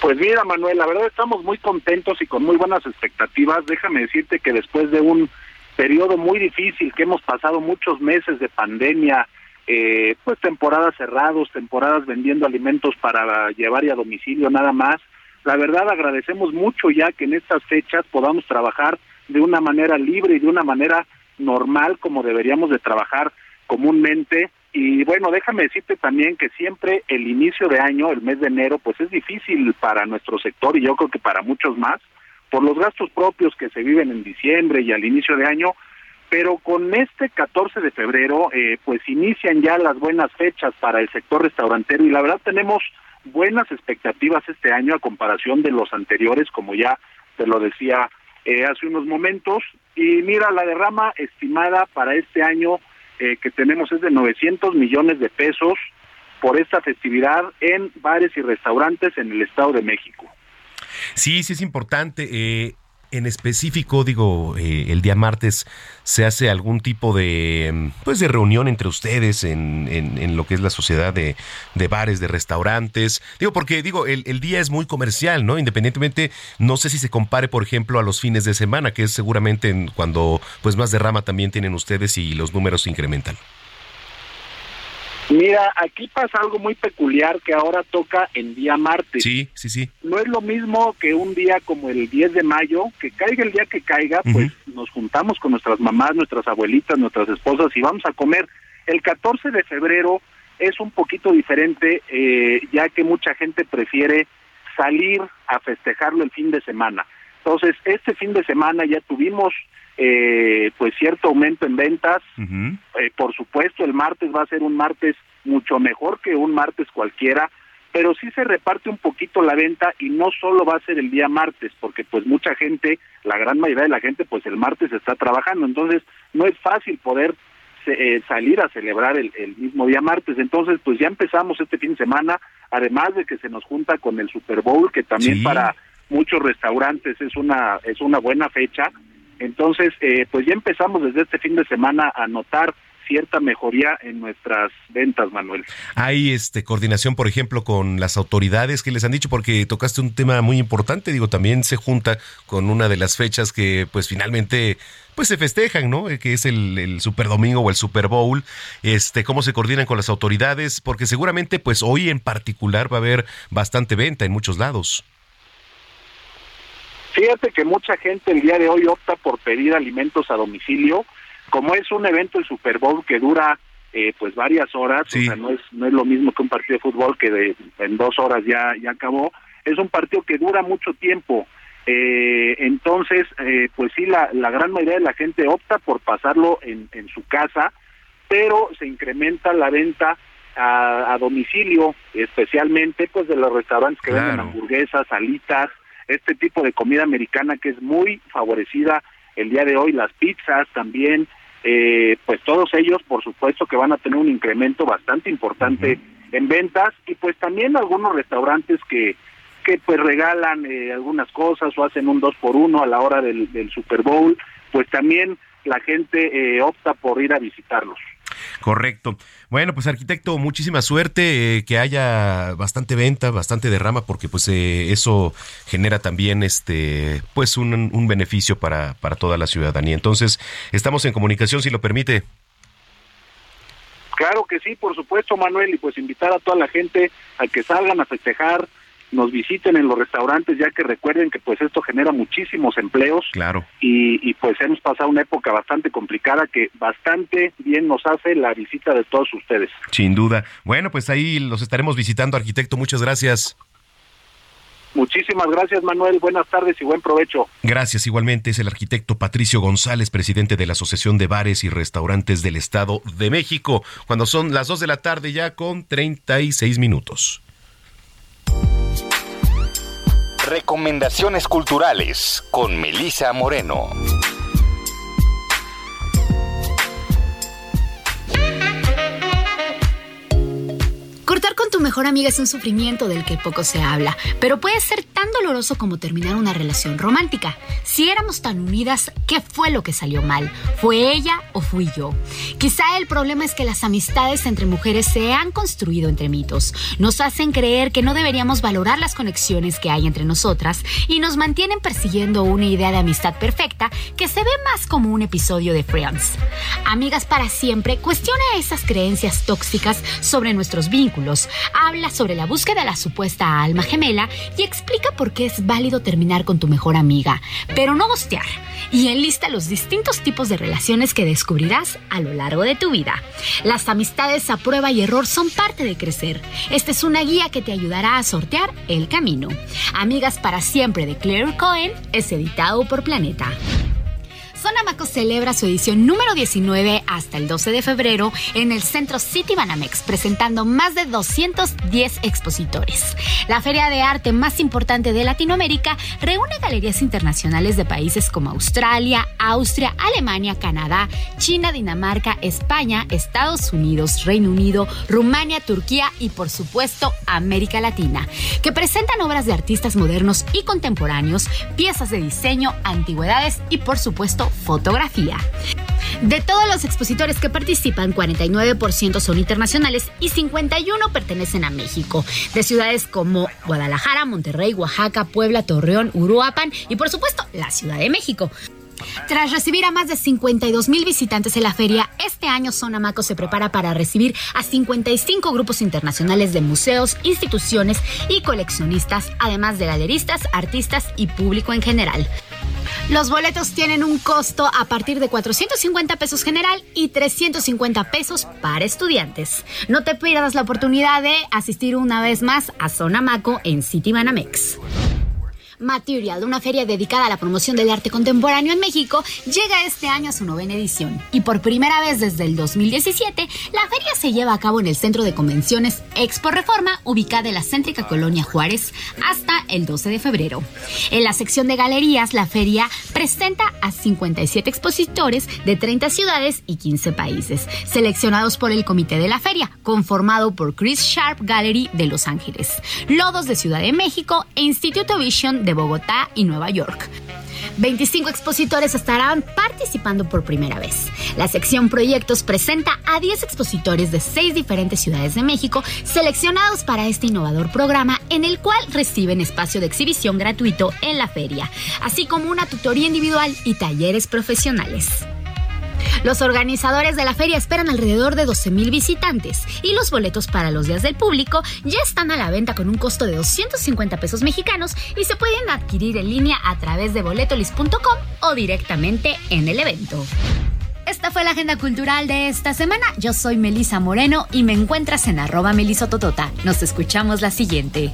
Pues mira, Manuel, la verdad estamos muy contentos y con muy buenas expectativas. Déjame decirte que después de un periodo muy difícil que hemos pasado muchos meses de pandemia, eh, pues temporadas cerrados, temporadas vendiendo alimentos para llevar y a domicilio nada más. La verdad agradecemos mucho ya que en estas fechas podamos trabajar de una manera libre y de una manera normal como deberíamos de trabajar comúnmente. Y bueno, déjame decirte también que siempre el inicio de año, el mes de enero, pues es difícil para nuestro sector y yo creo que para muchos más, por los gastos propios que se viven en diciembre y al inicio de año, pero con este 14 de febrero, eh, pues inician ya las buenas fechas para el sector restaurantero y la verdad tenemos buenas expectativas este año a comparación de los anteriores, como ya te lo decía eh, hace unos momentos. Y mira, la derrama estimada para este año eh, que tenemos es de 900 millones de pesos por esta festividad en bares y restaurantes en el Estado de México. Sí, sí es importante. Eh, en específico, digo, eh, el día martes se hace algún tipo de, pues, de reunión entre ustedes en, lo que es la sociedad de, de, bares, de restaurantes. Digo, porque, digo, el, el, día es muy comercial, ¿no? Independientemente, no sé si se compare, por ejemplo, a los fines de semana, que es seguramente cuando, pues, más derrama también tienen ustedes y los números se incrementan. Mira, aquí pasa algo muy peculiar que ahora toca en día martes. Sí, sí, sí. No es lo mismo que un día como el 10 de mayo, que caiga el día que caiga, pues nos juntamos con nuestras mamás, nuestras abuelitas, nuestras esposas y vamos a comer. El 14 de febrero es un poquito diferente, eh, ya que mucha gente prefiere salir a festejarlo el fin de semana. Entonces, este fin de semana ya tuvimos eh, pues cierto aumento en ventas. eh, por supuesto, el martes va a ser un martes mucho mejor que un martes cualquiera, pero sí se reparte un poquito la venta y no solo va a ser el día martes, porque pues mucha gente, la gran mayoría de la gente, pues el martes está trabajando, entonces no es fácil poder eh, salir a celebrar el, el, mismo día martes. Entonces, pues ya empezamos este fin de semana, además de que se nos junta con el Super Bowl, que también Sí. para muchos restaurantes es una es una buena fecha. Entonces, eh, pues ya empezamos desde este fin de semana a notar cierta mejoría en nuestras ventas, Manuel. Hay este coordinación, por ejemplo, con las autoridades que les han dicho, porque tocaste un tema muy importante, digo, también se junta con una de las fechas que pues finalmente pues se festejan, ¿no? Eh, Que es el, el Super Domingo o el Super Bowl. Este, cómo se coordinan con las autoridades, porque seguramente pues hoy en particular va a haber bastante venta en muchos lados. Fíjate que mucha gente el día de hoy opta por pedir alimentos a domicilio, como es un evento el Super Bowl que dura eh, pues varias horas, o sea, no es no es lo mismo que un partido de fútbol que de, en dos horas ya ya acabó, es un partido que dura mucho tiempo. Eh, entonces, eh, pues sí, la, la gran mayoría de la gente opta por pasarlo en, en su casa, pero se incrementa la venta a, a domicilio, especialmente pues de los restaurantes que venden hamburguesas, alitas, este tipo de comida americana que es muy favorecida el día de hoy, las pizzas también, eh, pues todos ellos por supuesto que van a tener un incremento bastante importante en ventas y pues también algunos restaurantes que que pues regalan eh, algunas cosas o hacen un dos por uno a la hora del, del Super Bowl, pues también la gente eh, opta por ir a visitarlos. Correcto. Bueno, pues arquitecto, muchísima suerte, eh, que haya bastante venta, bastante derrama, porque pues eh, eso genera también este, pues un, beneficio para, para toda la ciudadanía. Entonces, estamos en comunicación, si lo permite. Claro que sí, por supuesto, Manuel, y pues invitar a toda la gente a que salgan a festejar, nos visiten en los restaurantes, ya que recuerden que pues esto genera muchísimos empleos. Claro. Y, y pues hemos pasado una época bastante complicada que bastante bien nos hace la visita de todos ustedes. Sin duda. Bueno, pues ahí los estaremos visitando, arquitecto. Muchas gracias. Muchísimas gracias, Manuel. Buenas tardes y buen provecho. Gracias. Igualmente es el arquitecto Patricio González, presidente de la Asociación de Bares y Restaurantes del Estado de México, cuando son las 2 de la tarde ya con 36 minutos. Recomendaciones culturales con Melisa Moreno. Mejor amiga es un sufrimiento del que poco se habla, pero puede ser tan doloroso como terminar una relación romántica. Si éramos tan unidas, ¿qué fue lo que salió mal? ¿Fue ella o fui yo? Quizá el problema es que las amistades entre mujeres se han construido entre mitos. Nos hacen creer que no deberíamos valorar las conexiones que hay entre nosotras y nos mantienen persiguiendo una idea de amistad perfecta que se ve más como un episodio de Friends. Amigas para siempre cuestiona esas creencias tóxicas sobre nuestros vínculos habla sobre la búsqueda de la supuesta alma gemela y explica por qué es válido terminar con tu mejor amiga, pero no gostear. Y enlista los distintos tipos de relaciones que descubrirás a lo largo de tu vida. Las amistades a prueba y error son parte de crecer. Esta es una guía que te ayudará a sortear el camino. Amigas para siempre de Claire Cohen es editado por Planeta. Sonamaco celebra su edición número 19 hasta el 12 de febrero en el Centro City Banamex, presentando más de 210 expositores. La feria de arte más importante de Latinoamérica reúne galerías internacionales de países como Australia, Austria, Alemania, Canadá, China, Dinamarca, España, Estados Unidos, Reino Unido, Rumania, Turquía y por supuesto América Latina, que presentan obras de artistas modernos y contemporáneos, piezas de diseño, antigüedades y por supuesto fotografía. De todos los expositores que participan, 49% son internacionales y 51 pertenecen a México, de ciudades como Guadalajara, Monterrey, Oaxaca, Puebla, Torreón, Uruapan y por supuesto la Ciudad de México. Tras recibir a más de 52 mil visitantes en la feria, este año Sonamaco se prepara para recibir a 55 grupos internacionales de museos, instituciones y coleccionistas, además de galeristas, artistas y público en general. Los boletos tienen un costo a partir de 450 pesos general y 350 pesos para estudiantes. No te pierdas la oportunidad de asistir una vez más a Sonamaco en City Banamex. Material, una feria dedicada a la promoción del arte contemporáneo en México, llega este año a su novena edición. Y por primera vez desde el 2017, la feria se lleva a cabo en el Centro de Convenciones Expo Reforma, ubicada en la céntrica colonia Juárez, hasta el 12 de febrero. En la sección de galerías, la feria presenta a 57 expositores de 30 ciudades y 15 países, seleccionados por el comité de la feria, conformado por Chris Sharp Gallery de Los Ángeles, Lodos de Ciudad de México e Instituto Vision de Bogotá y Nueva York. 25 expositores estarán participando por primera vez. La sección Proyectos presenta a 10 expositores de 6 diferentes ciudades de México seleccionados para este innovador programa en el cual reciben espacio de exhibición gratuito en la feria, así como una tutoría individual y talleres profesionales. Los organizadores de la feria esperan alrededor de 12 mil visitantes y los boletos para los días del público ya están a la venta con un costo de 250 pesos mexicanos y se pueden adquirir en línea a través de boletolis.com o directamente en el evento. Esta fue la agenda cultural de esta semana. Yo soy Melisa Moreno y me encuentras en arroba melisototota. Nos escuchamos la siguiente.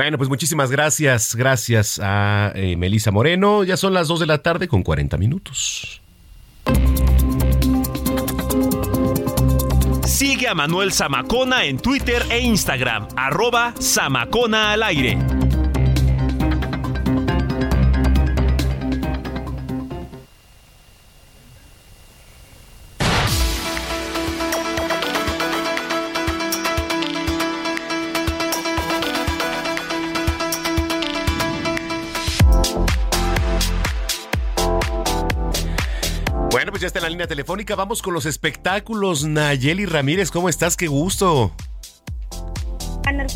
Bueno, pues muchísimas gracias. Gracias a eh, Melisa Moreno. Ya son las 2 de la tarde con 40 minutos. Sigue a Manuel Zamacona en Twitter e Instagram, arroba Zamacona al aire. Línea telefónica. Vamos con los espectáculos. Nayeli Ramírez, ¿cómo estás? Qué gusto.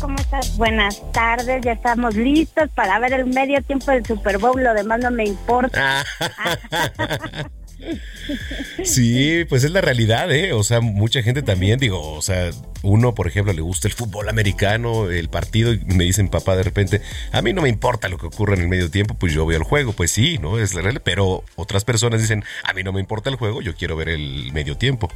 ¿cómo estás? Buenas tardes, ya estamos listos para ver el medio tiempo del Super Bowl, lo demás no me importa. Sí, pues es la realidad, ¿eh? O sea, mucha gente también, digo, o sea, uno, por ejemplo, le gusta el fútbol americano, el partido, y me dicen, papá, de repente, a mí no me importa lo que ocurra en el medio tiempo, pues yo veo el juego, pues sí, ¿no? Es la realidad, pero otras personas dicen, a mí no me importa el juego, yo quiero ver el medio tiempo.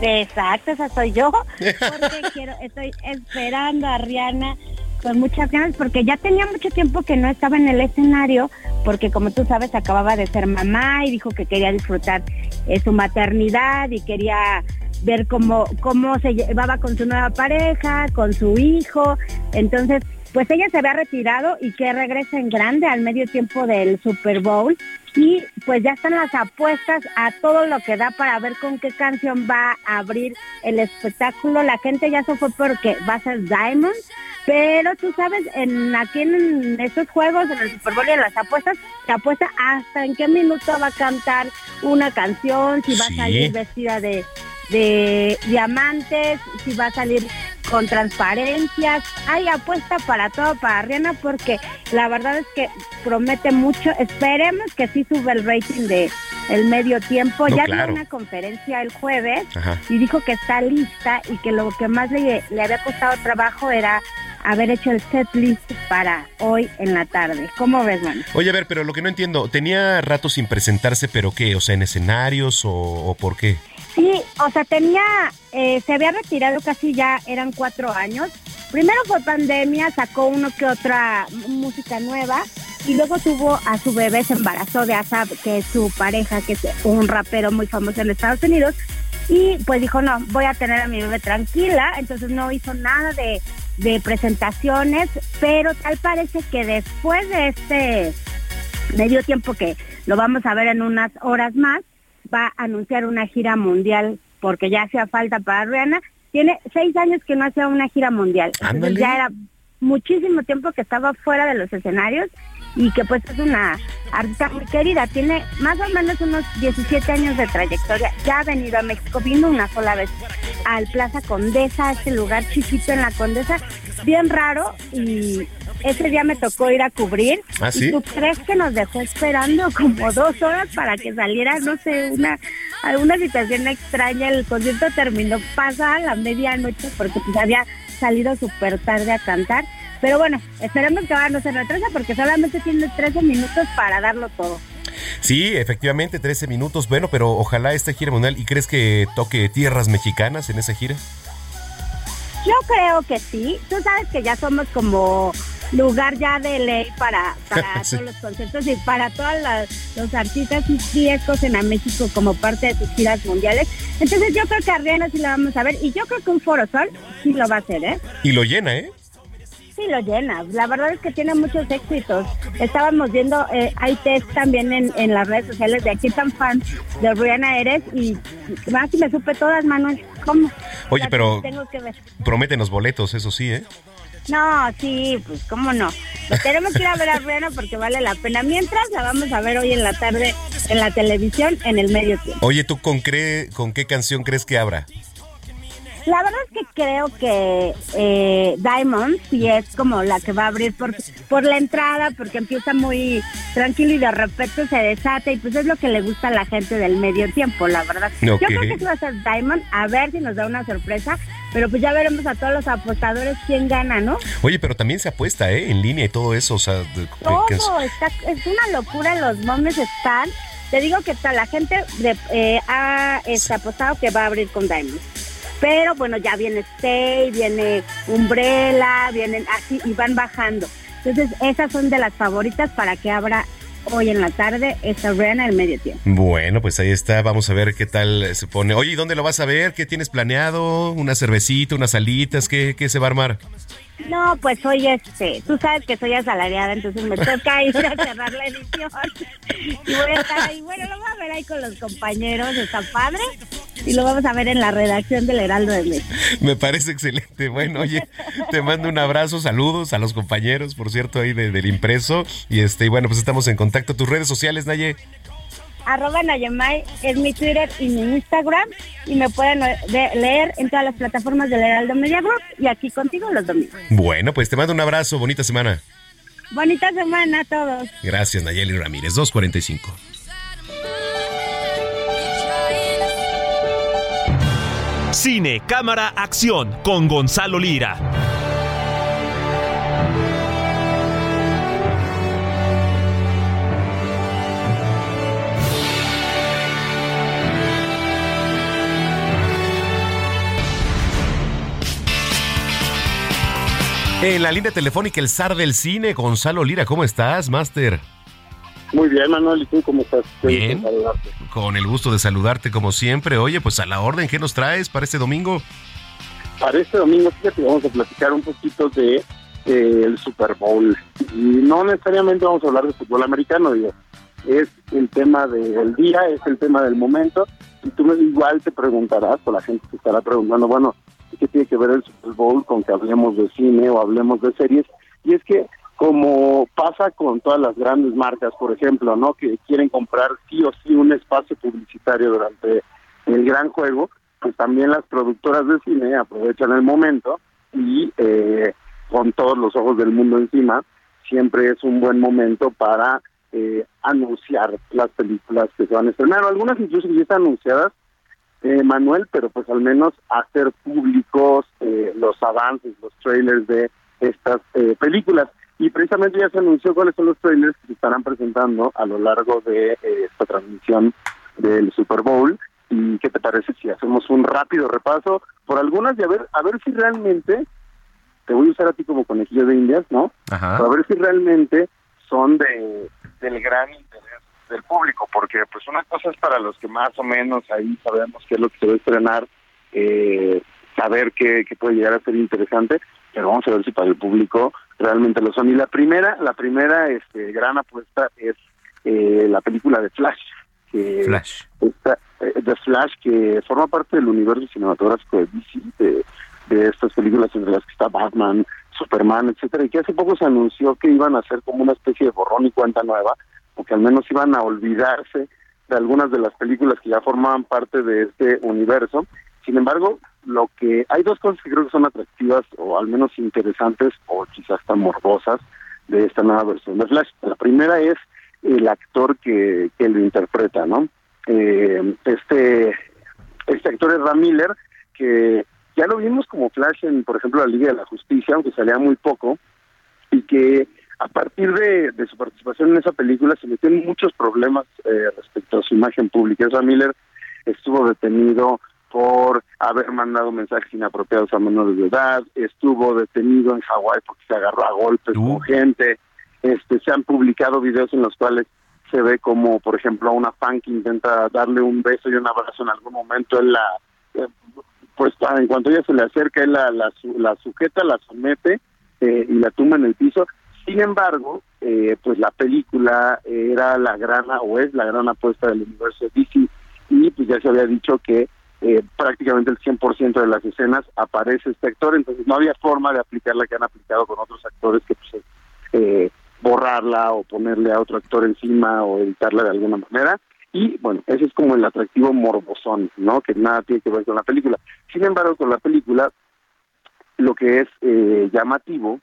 Exacto, esa soy yo, porque quiero, estoy esperando a Rihanna con muchas ganas, porque ya tenía mucho tiempo que no estaba en el escenario, porque como tú sabes, acababa de ser mamá y dijo que quería disfrutar eh, su maternidad y quería ver cómo, cómo se llevaba con su nueva pareja, con su hijo. Entonces, pues ella se había retirado y que regresa en grande al medio tiempo del Super Bowl. Y pues ya están las apuestas a todo lo que da para ver con qué canción va a abrir el espectáculo. La gente ya se fue porque va a ser Diamond. Pero tú sabes, en aquí en estos juegos, en el Super Bowl y en las apuestas, se apuesta hasta en qué minuto va a cantar una canción, si va Sí. a salir vestida de, de diamantes, si va a salir con transparencias. Hay apuesta para todo para Rihanna porque la verdad es que promete mucho. Esperemos que sí sube el rating de el medio tiempo. No, ya claro. dio una conferencia el jueves Ajá. y dijo que está lista y que lo que más le, le había costado trabajo era haber hecho el set list para hoy en la tarde. ¿Cómo ves, man? Oye, a ver, pero lo que no entiendo, ¿tenía rato sin presentarse, pero qué? O sea, ¿en escenarios o, o por qué? Sí, o sea, tenía, eh, se había retirado casi ya, eran cuatro años. Primero fue pandemia, sacó uno que otra música nueva y luego tuvo a su bebé, se embarazó de Asap, que es su pareja, que es un rapero muy famoso en Estados Unidos. Y pues dijo, no, voy a tener a mi bebé tranquila, entonces no hizo nada de, de presentaciones, pero tal parece que después de este medio tiempo que lo vamos a ver en unas horas más, va a anunciar una gira mundial porque ya hacía falta para Rihanna. Tiene seis años que no hacía una gira mundial. Entonces ya era muchísimo tiempo que estaba fuera de los escenarios y que pues es una artista muy querida. Tiene más o menos unos 17 años de trayectoria. Ya ha venido a México, vino una sola vez al Plaza Condesa, este lugar chiquito en la Condesa, bien raro y ese día me tocó ir a cubrir. ¿Ah, sí? ¿Y tú crees que nos dejó esperando como dos horas para que saliera, no sé, una alguna situación extraña? El concierto terminó pasada la medianoche porque pues había salido súper tarde a cantar. Pero bueno, esperemos que ahora no se retrasa porque solamente tiene 13 minutos para darlo todo. Sí, efectivamente, 13 minutos. Bueno, pero ojalá esta gira mundial. ¿Y crees que toque tierras mexicanas en esa gira? Yo creo que sí. Tú sabes que ya somos como lugar ya de ley para, para Sí. todos los conciertos y para todos los artistas y en México como parte de sus giras mundiales. Entonces yo creo que a Rihanna sí la vamos a ver y yo creo que un Foro Sol sí lo va a hacer, ¿eh? Y lo llena, ¿eh? Sí lo llena. La verdad es que tiene muchos éxitos. Estábamos viendo, eh, hay test también en, en las redes sociales de aquí tan fan de Rihanna eres y más si me supe todas, Manuel. ¿Cómo? Oye, pero- Tengo que ver. Prometen los boletos, eso sí, ¿eh? No, sí, pues cómo no. Pues tenemos que ir a ver a Rihanna porque vale la pena. Mientras la vamos a ver hoy en la tarde en la televisión en el medio tiempo. Oye, ¿tú con, cre- con qué canción crees que abra? La verdad es que creo que eh, Diamond sí es como la que va a abrir por, por la entrada, porque empieza muy tranquilo y de repente se desata y pues es lo que le gusta a la gente del medio tiempo, la verdad. Yo creo que sí va a ser Diamond, a ver si nos da una sorpresa, pero pues ya veremos a todos los apostadores quién gana, ¿no? Oye, pero también se apuesta, ¿eh? En línea y todo eso, o sea... de- que- Todo, está, es una locura, los momes están. Te digo que está, la gente de, eh, ha este, apostado que va a abrir con Diamond. Pero bueno, ya viene Stay, viene Umbrella, vienen así y van bajando. Entonces, esas son de las favoritas para que abra hoy en la tarde esta Rihanna el medio tiempo. Bueno, pues ahí está, vamos a ver qué tal se pone. Oye, ¿y dónde lo vas a ver? ¿Qué tienes planeado? ¿Una cervecita, unas alitas? ¿Qué, qué se va a armar? No, pues soy este, tú sabes que soy asalariada, entonces me toca ir a cerrar la edición. Y voy a estar ahí, bueno, lo voy a ver ahí con los compañeros, está padre. Y lo vamos a ver en la redacción del Heraldo de México. Me parece excelente. Bueno, oye, te mando un abrazo, saludos a los compañeros, por cierto, ahí de- del impreso. Y este, y bueno, pues estamos en contacto. Tus redes sociales, Naye. Arroba Nayemay es mi Twitter y mi Instagram. Y me pueden de- leer en todas las plataformas del Heraldo Media Group y aquí contigo los domingos. Bueno, pues te mando un abrazo, bonita semana. Bonita semana a todos. Gracias, Nayeli Ramírez, 245. Cine, cámara, acción con Gonzalo Lira. En la línea telefónica, el zar del cine, Gonzalo Lira. ¿Cómo estás, Master? Muy bien, Manuel, ¿y tú cómo estás? Bien. Con el gusto de saludarte como siempre. Oye, pues a la orden, ¿qué nos traes para este domingo? Para este domingo, fíjate, vamos a platicar un poquito de eh, el Super Bowl. Y no necesariamente vamos a hablar de fútbol americano, digo. Es el tema del día, es el tema del momento. Y tú igual te preguntarás, o la gente te estará preguntando, bueno, ¿qué tiene que ver el Super Bowl con que hablemos de cine o hablemos de series? Y es que como pasa con todas las grandes marcas, por ejemplo, ¿no? Que quieren comprar sí o sí un espacio publicitario durante el gran juego, pues también las productoras de cine aprovechan el momento y eh, con todos los ojos del mundo encima, siempre es un buen momento para eh, anunciar las películas que se van a estrenar. Algunas incluso ya están anunciadas, eh, Manuel, pero pues al menos hacer públicos eh, los avances, los trailers de estas eh, películas. Y precisamente ya se anunció cuáles son los trailers que se estarán presentando a lo largo de eh, esta transmisión del Super Bowl. ¿Y qué te parece si hacemos un rápido repaso por algunas y a ver, a ver si realmente, te voy a usar a ti como conejillo de indias, ¿no? Ajá. Pero a ver si realmente son de del gran interés del público, porque pues una cosa es para los que más o menos ahí sabemos qué es lo que se va a estrenar, eh, saber qué, qué puede llegar a ser interesante, pero vamos a ver si para el público realmente lo son. Y la primera, la primera este, gran apuesta es eh, la película de Flash, que Flash. esta, eh, The Flash, que forma parte del universo cinematográfico de DC, de, de estas películas entre las que está Batman, Superman, etcétera, y que hace poco se anunció que iban a hacer como una especie de borrón y cuenta nueva, o que al menos iban a olvidarse de algunas de las películas que ya formaban parte de este universo. Sin embargo, lo que hay dos cosas que creo que son atractivas o al menos interesantes o quizás hasta morbosas de esta nueva versión de Flash. La primera es el actor que, que lo interpreta, ¿no? Eh, este este actor es Ram Miller, que ya lo vimos como Flash en, por ejemplo, la Liga de la Justicia, aunque salía muy poco, y que a partir de, de su participación en esa película se metió en muchos problemas eh, respecto a su imagen pública. Ram Miller estuvo detenido por haber mandado mensajes inapropiados a menores de edad, estuvo detenido en Hawái porque se agarró a golpes con gente, este, se han publicado videos en los cuales se ve como, por ejemplo, a una fan que intenta darle un beso y un abrazo en algún momento, él la, eh, pues en cuanto ella se le acerca, él la, la, la sujeta, la somete eh, y la tumba en el piso. Sin embargo, eh, pues la película era la gran, o es la gran apuesta del universo de DC, y pues ya se había dicho que eh, prácticamente el 100% de las escenas aparece este actor, entonces no había forma de aplicar la que han aplicado con otros actores que pues, eh, borrarla o ponerle a otro actor encima o editarla de alguna manera. Y bueno, ese es como el atractivo morbosón, ¿no? Que nada tiene que ver con la película. Sin embargo, con la película, lo que es eh, llamativo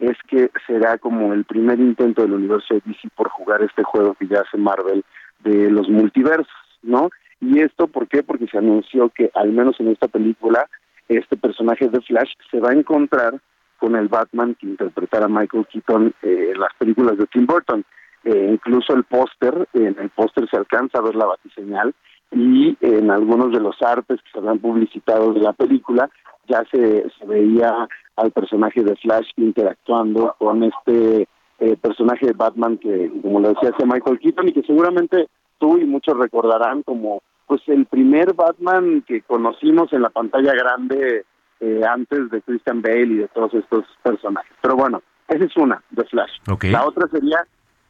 es que será como el primer intento del universo de DC por jugar este juego que ya hace Marvel de los multiversos, ¿no? Y esto, ¿por qué? Porque se anunció que al menos en esta película, este personaje de Flash se va a encontrar con el Batman que interpretara Michael Keaton eh, en las películas de Tim Burton. Eh, incluso el póster, en el póster se alcanza a ver la batiseñal y en algunos de los artes que se habían publicitado de la película ya se, se veía al personaje de Flash interactuando con este eh, personaje de Batman que, como lo decía, hace Michael Keaton y que seguramente tú y muchos recordarán como pues el primer Batman que conocimos en la pantalla grande eh, antes de Christian Bale y de todos estos personajes. Pero bueno, esa es una, de Flash. La otra sería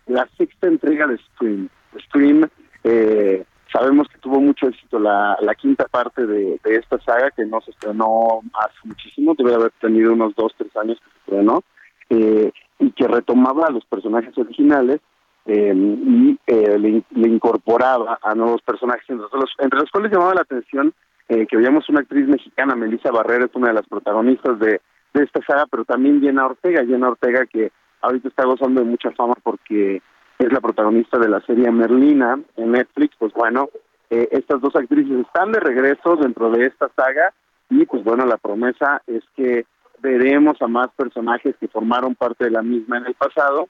la sexta entrega de Scream. Scream, eh, sabemos que tuvo mucho éxito la, la quinta parte de, de, esta saga, que no se estrenó hace muchísimo, debe haber tenido unos dos, tres años que se estrenó, eh, y que retomaba a los personajes originales eh, y eh, le, le, incorporaba a nuevos personajes, entre los, entre los cuales llamaba la atención eh, que veíamos una actriz mexicana, Melissa Barrera, es una de las protagonistas de, de esta saga, pero también Jenna Ortega, Jenna Ortega que ahorita está gozando de mucha fama porque es la protagonista de la serie Merlina en Netflix, pues bueno, eh, estas dos actrices están de regreso dentro de esta saga y pues bueno, la promesa es que veremos a más personajes que formaron parte de la misma en el pasado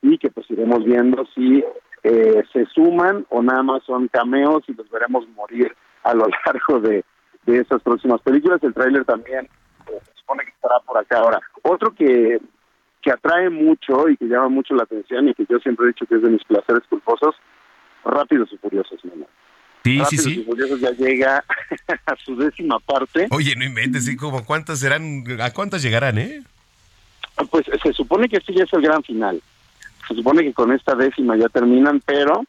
y que pues iremos viendo si eh, se suman o nada más son cameos y los veremos morir a lo largo de, de esas próximas películas. El tráiler también eh, se supone que estará por acá ahora. Otro que que atrae mucho y que llama mucho la atención y que yo siempre he dicho que es de mis placeres culposos, Rápidos y Furiosos, mi Sí, Rápidos sí, sí. y Furiosos ya llega a su décima parte. Oye, no inventes, ¿sí? como cuántas serán, a cuántas llegarán, eh? Pues se supone que este ya es el gran final. Se supone que con esta décima ya terminan, pero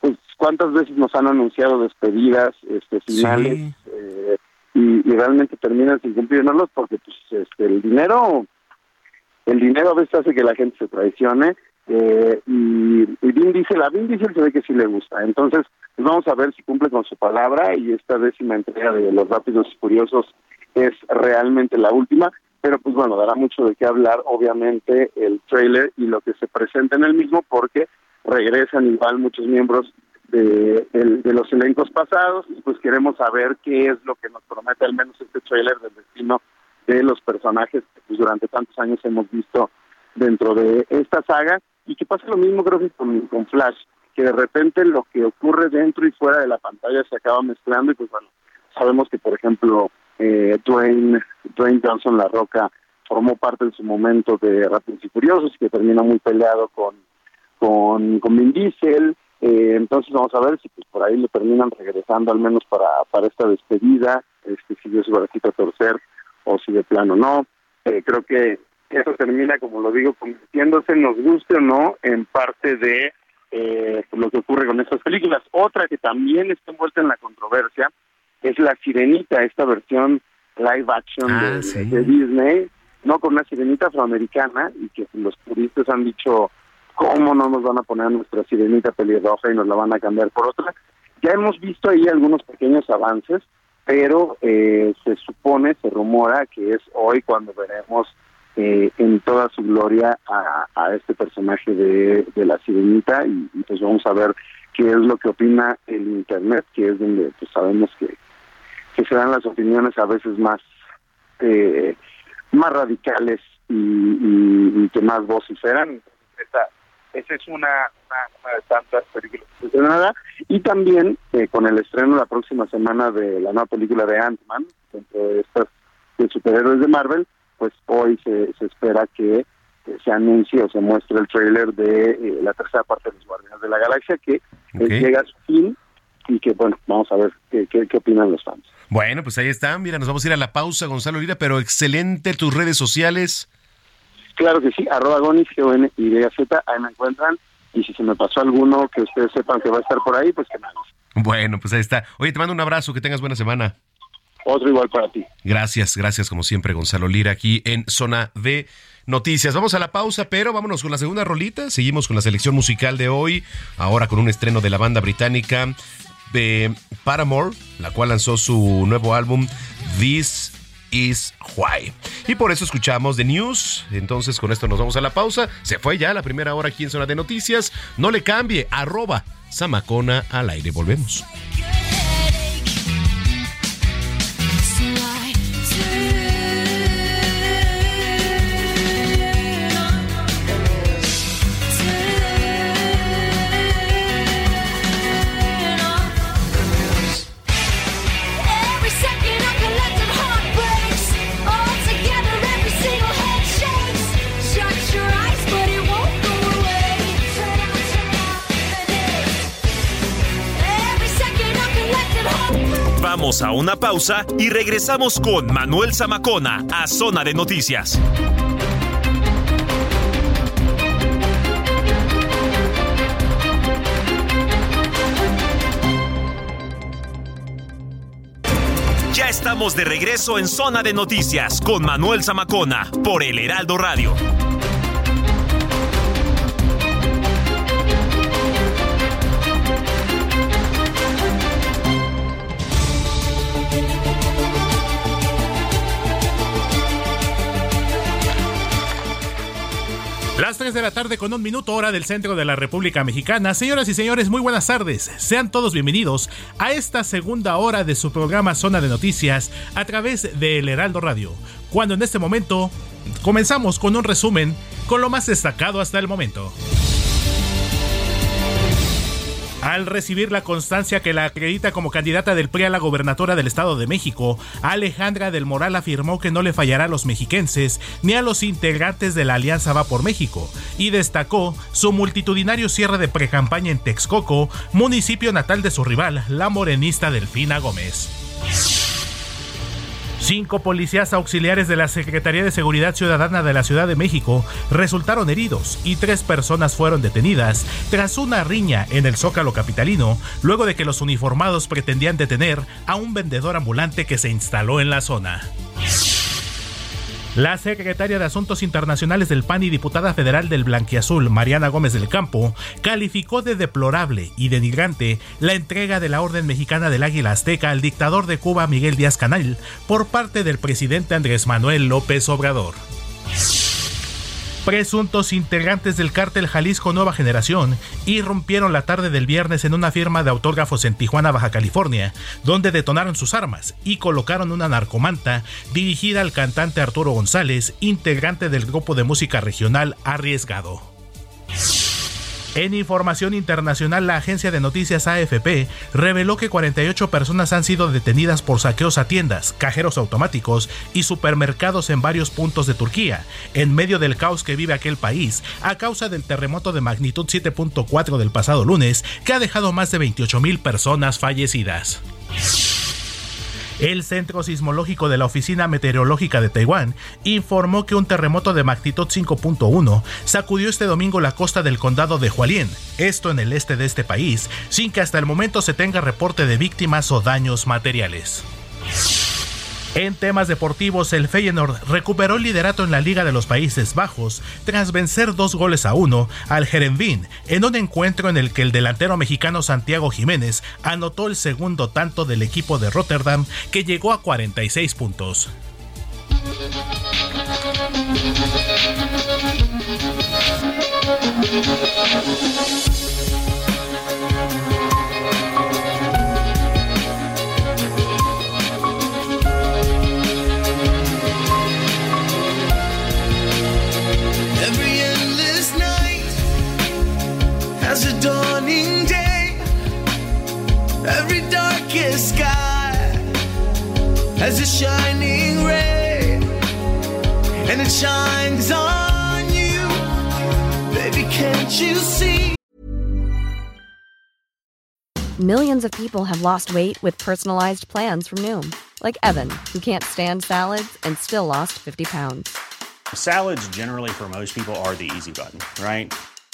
pues cuántas veces nos han anunciado despedidas, este finales, sí. eh, y, y, realmente terminan sin cumplirnos porque pues este el dinero el dinero a veces hace que la gente se traicione eh, y, y Vin Diesel, a Vin Diesel se ve que sí le gusta. Entonces, pues vamos a ver si cumple con su palabra y esta décima entrega de Los Rápidos y Furiosos es realmente la última. Pero pues bueno, dará mucho de qué hablar, obviamente, el trailer y lo que se presenta en el mismo, porque regresan igual muchos miembros de, de los elencos pasados y pues queremos saber qué es lo que nos promete al menos este trailer del destino de los personajes que pues, durante tantos años hemos visto dentro de esta saga. Y que pasa lo mismo creo que con, Flash, que de repente lo que ocurre dentro y fuera de la pantalla se acaba mezclando y pues bueno, sabemos que por ejemplo eh, Dwayne, Dwayne Johnson La Roca formó parte en su momento de Rápidos y Furiosos que termina muy peleado con, con, con Vin Diesel, eh, entonces vamos a ver si pues, por ahí lo terminan regresando al menos para, para esta despedida, este, si Dios va a torcer o si de plano no. Eh, creo que eso termina, como lo digo, convirtiéndose, nos guste o no, en parte de eh, lo que ocurre con estas películas. Otra que también está envuelta en la controversia es La Sirenita, esta versión live action ah, de, sí. de, Disney, no con una sirenita afroamericana, y que los turistas han dicho, ¿cómo no nos van a poner nuestra sirenita pelirroja y nos la van a cambiar por otra? Ya hemos visto ahí algunos pequeños avances, pero eh, se supone, se rumora que es hoy cuando veremos eh, en toda su gloria a, a este personaje de, la sirenita y, pues vamos a ver qué es lo que opina el internet, que es donde pues sabemos que, que se dan las opiniones a veces más eh, más radicales y, y, y, que más vociferan. Esta, esa es una, una, una de tantas películas estrenadas. Y también eh, con el estreno la próxima semana de la nueva película de Ant-Man, dentro de estas de superhéroes de Marvel, pues hoy se, se espera que eh, se anuncie o se muestre el trailer de eh, la tercera parte de los Guardianes de la Galaxia, que okay. llega a su fin y que, bueno, vamos a ver qué, qué, qué, opinan los fans. Bueno, pues ahí está. Mira, nos vamos a ir a la pausa, Gonzalo Lira, pero excelente tus redes sociales. Claro que sí, arroba gonis, g o n y z ahí me encuentran. Y si se me pasó alguno que ustedes sepan que va a estar por ahí, pues que nada. Bueno, pues ahí está. Oye, te mando un abrazo, que tengas buena semana. Otro igual para ti. Gracias, gracias como siempre, Gonzalo Lira, aquí en Zona de Noticias. Vamos a la pausa, pero vámonos con la segunda rolita. Seguimos con la selección musical de hoy, ahora con un estreno de la banda británica de Paramore, la cual lanzó su nuevo álbum This is Why. Y por eso escuchamos The News. Entonces con esto nos vamos a la pausa. Se fue ya la primera hora aquí en Zona de Noticias. No le cambie, arroba Samacona al aire. Volvemos. A una pausa y regresamos con Manuel Zamacona a Zona de Noticias. Ya estamos de regreso en Zona de Noticias con Manuel Zamacona por el Heraldo Radio. La tarde con un minuto hora del centro de la República Mexicana. Señoras y señores, muy buenas tardes. Sean todos bienvenidos a esta segunda hora de su programa Zona de Noticias a través de El Heraldo Radio. Cuando en este momento comenzamos con un resumen con lo más destacado hasta el momento. Al recibir la constancia que la acredita como candidata del PRI a la gobernatura del Estado de México, Alejandra del Moral afirmó que no le fallará a los mexiquenses ni a los integrantes de la Alianza Va por México y destacó su multitudinario cierre de precampaña en Texcoco, municipio natal de su rival, la morenista Delfina Gómez. Cinco policías auxiliares de la Secretaría de Seguridad Ciudadana de la Ciudad de México resultaron heridos y tres personas fueron detenidas tras una riña en el Zócalo Capitalino, luego de que los uniformados pretendían detener a un vendedor ambulante que se instaló en la zona. La secretaria de Asuntos Internacionales del PAN y diputada federal del Blanquiazul, Mariana Gómez del Campo, calificó de deplorable y denigrante la entrega de la Orden Mexicana del Águila Azteca al dictador de Cuba Miguel Díaz Canal por parte del presidente Andrés Manuel López Obrador. Presuntos integrantes del cártel Jalisco Nueva Generación irrumpieron la tarde del viernes en una firma de autógrafos en Tijuana, Baja California, donde detonaron sus armas y colocaron una narcomanta dirigida al cantante Arturo González, integrante del grupo de música regional Arriesgado. En información internacional, la agencia de noticias AFP reveló que 48 personas han sido detenidas por saqueos a tiendas, cajeros automáticos y supermercados en varios puntos de Turquía, en medio del caos que vive aquel país a causa del terremoto de magnitud 7.4 del pasado lunes, que ha dejado más de 28 mil personas fallecidas. El Centro Sismológico de la Oficina Meteorológica de Taiwán informó que un terremoto de magnitud 5.1 sacudió este domingo la costa del condado de Hualien, esto en el este de este país, sin que hasta el momento se tenga reporte de víctimas o daños materiales. En temas deportivos, el Feyenoord recuperó el liderato en la Liga de los Países Bajos tras vencer dos goles a uno al Jerenvin en un encuentro en el que el delantero mexicano Santiago Jiménez anotó el segundo tanto del equipo de Rotterdam que llegó a 46 puntos. Darkest sky has a shining ray, and it shines on you, baby. Can't you see? Millions of people have lost weight with personalized plans from Noom, like Evan, who can't stand salads and still lost 50 pounds. Salads, generally, for most people, are the easy button, right?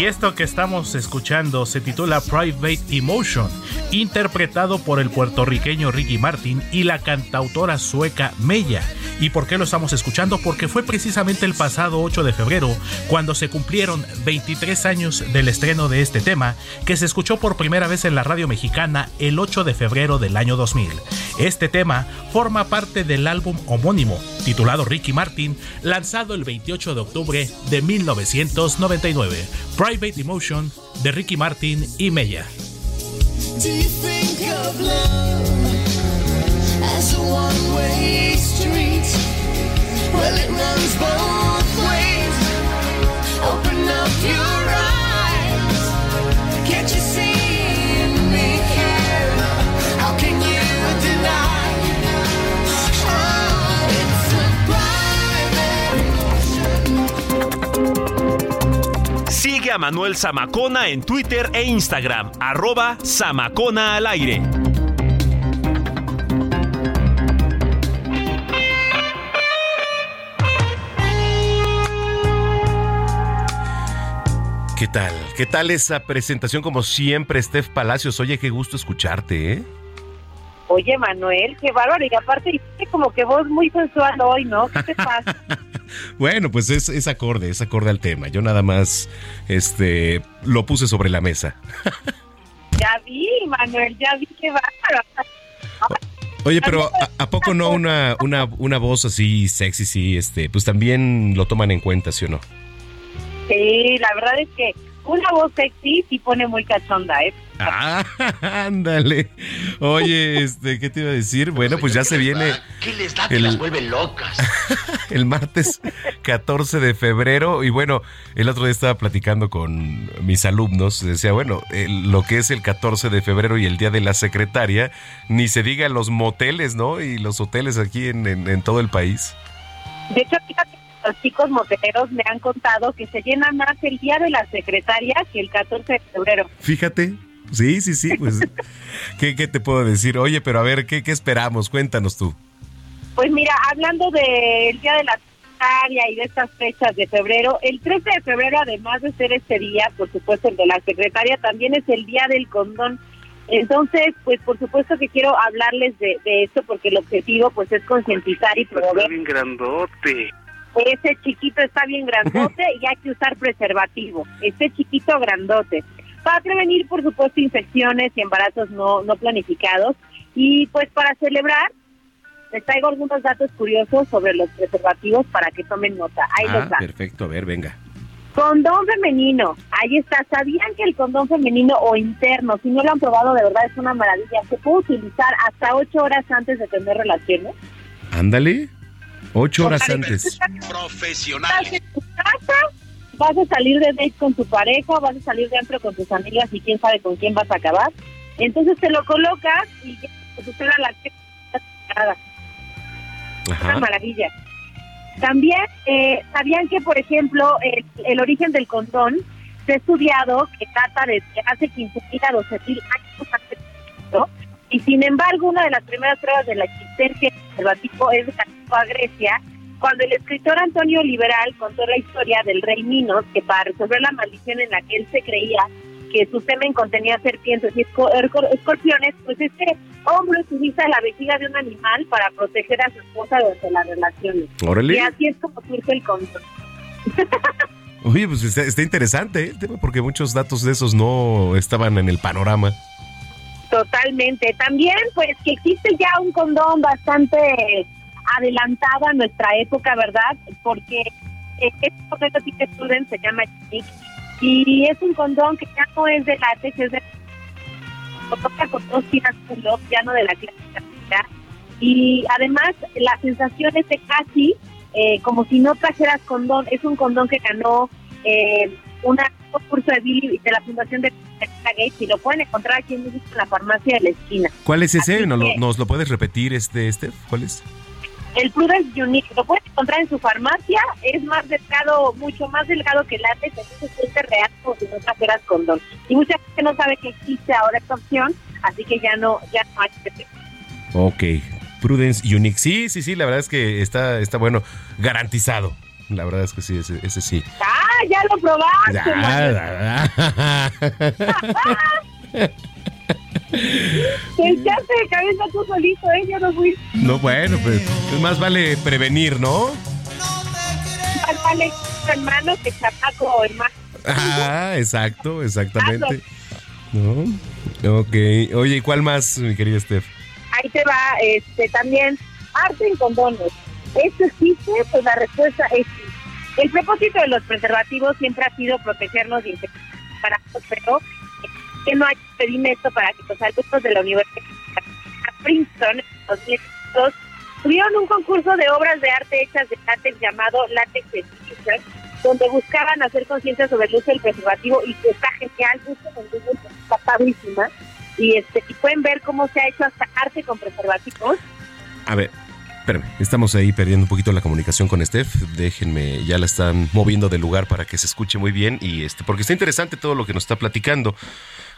Y esto que estamos escuchando se titula Private Emotion, interpretado por el puertorriqueño Ricky Martin y la cantautora sueca Mella. ¿Y por qué lo estamos escuchando? Porque fue precisamente el pasado 8 de febrero cuando se cumplieron 23 años del estreno de este tema, que se escuchó por primera vez en la radio mexicana el 8 de febrero del año 2000. Este tema forma parte del álbum homónimo, titulado Ricky Martin, lanzado el 28 de octubre de 1999. Private Emotion de Ricky Martin y Mella. Open up your eyes. Can't you Sigue a Manuel Zamacona en Twitter e Instagram, arroba Zamacona al aire. ¿Qué tal? ¿Qué tal esa presentación como siempre, Steph Palacios? Oye, qué gusto escucharte, ¿eh? Oye, Manuel, qué bárbaro. Y aparte, hiciste como que voz muy sensual hoy, ¿no? ¿Qué te pasa? Bueno, pues es, es acorde, es acorde al tema. Yo nada más este lo puse sobre la mesa. ya vi, Manuel, ya vi qué bárbaro. Oye, pero ¿a, a poco no una, una, una voz así sexy, sí, este, pues también lo toman en cuenta, ¿sí o no? Sí, la verdad es que una voz sexy sí pone muy cachonda, ¿eh? Ah, ándale. Oye, este, ¿qué te iba a decir? Bueno, pues ya se viene ¿Qué les da que El- las vuelve locas? el martes 14 de febrero. Y bueno, el otro día estaba platicando con mis alumnos. Decía, bueno, el- lo que es el 14 de febrero y el día de la secretaria, ni se diga los moteles, ¿no? Y los hoteles aquí en, en- en todo el país. De hecho, fíjate, los chicos moteleros me han contado que se llena más el día de la secretaria que el 14 de febrero. Fíjate. Sí, sí, sí, pues, ¿qué, qué te puedo decir? Oye, pero a ver, ¿qué, qué esperamos? Cuéntanos tú. Pues mira, hablando del día de la secretaria y de estas fechas de febrero, el 13 de febrero, además de ser este día, por supuesto, el de la secretaria, también es el día del condón. Entonces, pues por supuesto que quiero hablarles de, de esto porque el objetivo pues es concientizar y promover bien grandote. Ese chiquito está bien grandote y hay que usar preservativo. Este chiquito grandote. Para prevenir, por supuesto, infecciones y embarazos no, no planificados. Y pues para celebrar, les traigo algunos datos curiosos sobre los preservativos para que tomen nota. Ahí Ah, los va. perfecto, a ver, venga. Condón femenino. Ahí está. ¿Sabían que el condón femenino o interno, si no lo han probado, de verdad es una maravilla? Se puede utilizar hasta ocho horas antes de tener relaciones. Ándale. Ocho horas antes. Estás en tu casa, vas a salir de date con tu pareja, vas a salir de antro con tus amigas y quién sabe con quién vas a acabar. Entonces te lo colocas y ya, pues, espera la que nada. Una maravilla. También, eh, ¿sabían que, por ejemplo, el, el origen del condón se ha estudiado que data desde hace 15.000 a 12.000 años antes Cristo? Y sin embargo, una de las primeras pruebas de la existencia del preservativo es de la antigua Grecia, cuando el escritor Antonio Liberal contó la historia del rey Minos, que para resolver la maldición en la que él se creía que su semen contenía serpientes y erco- escorpiones, pues este hombre utiliza la vejiga de un animal para proteger a su esposa durante las relaciones. Órale. Y así es como surge el condón. Oye, pues está, está interesante ¿eh? el tema porque muchos datos de esos no estaban en el panorama. Totalmente. También, pues, que existe ya un condón bastante adelantado a nuestra época, ¿verdad? Porque eh, este así que Student se llama Chic y es un condón que ya no es de látex, es de toca con dos tiras ya no de la clásica. Y además, la sensación es de casi eh, como si no trajeras condón. Es un condón que ganó eh, una- un concurso de Billy de la Fundación de Gates y lo pueden encontrar aquí en México en la farmacia de la esquina. ¿Cuál es ese? ¿Nos, lo- que- nos lo puedes repetir, este, Steph? ¿Cuál es? El Prudence Unique lo pueden encontrar en su farmacia, es más delgado, mucho más delgado que el látex, entonces se siente real como si no trajeras condón. Y mucha gente no sabe que existe ahora esta opción, así que ya no, ya no hay que Ok. Prudence Unique. Sí, sí, sí, la verdad es que está, está bueno. Garantizado. La verdad es que sí, ese, ese sí. ¡Ah, ya lo probaste! Ya, Te echaste de cabeza tú solito, ¿eh? Yo no fui. No, bueno, pues más vale prevenir, ¿no? Más vale hermano que chamaco, hermano. Ah, exacto, exactamente. ¿No? Ok. Oye, ¿y cuál más, mi querida Steph? Ahí te va, este, también, arte en condones. ¿Esto existe? Pues la respuesta es sí. El propósito de los preservativos siempre ha sido protegernos de infecciones para pero que no hay impedimento para que los alumnos de la Universidad de Princeton en 2002 tuvieron un concurso de obras de arte hechas de látex llamado Látex Education, donde buscaban hacer conciencia sobre el uso del preservativo y que está genial, está padrísima. Y, este, y pueden ver cómo se ha hecho hasta arte con preservativos. A ver, espérame, estamos ahí perdiendo un poquito la comunicación con Steph. Déjenme, ya la están moviendo del lugar para que se escuche muy bien y este, porque está interesante todo lo que nos está platicando.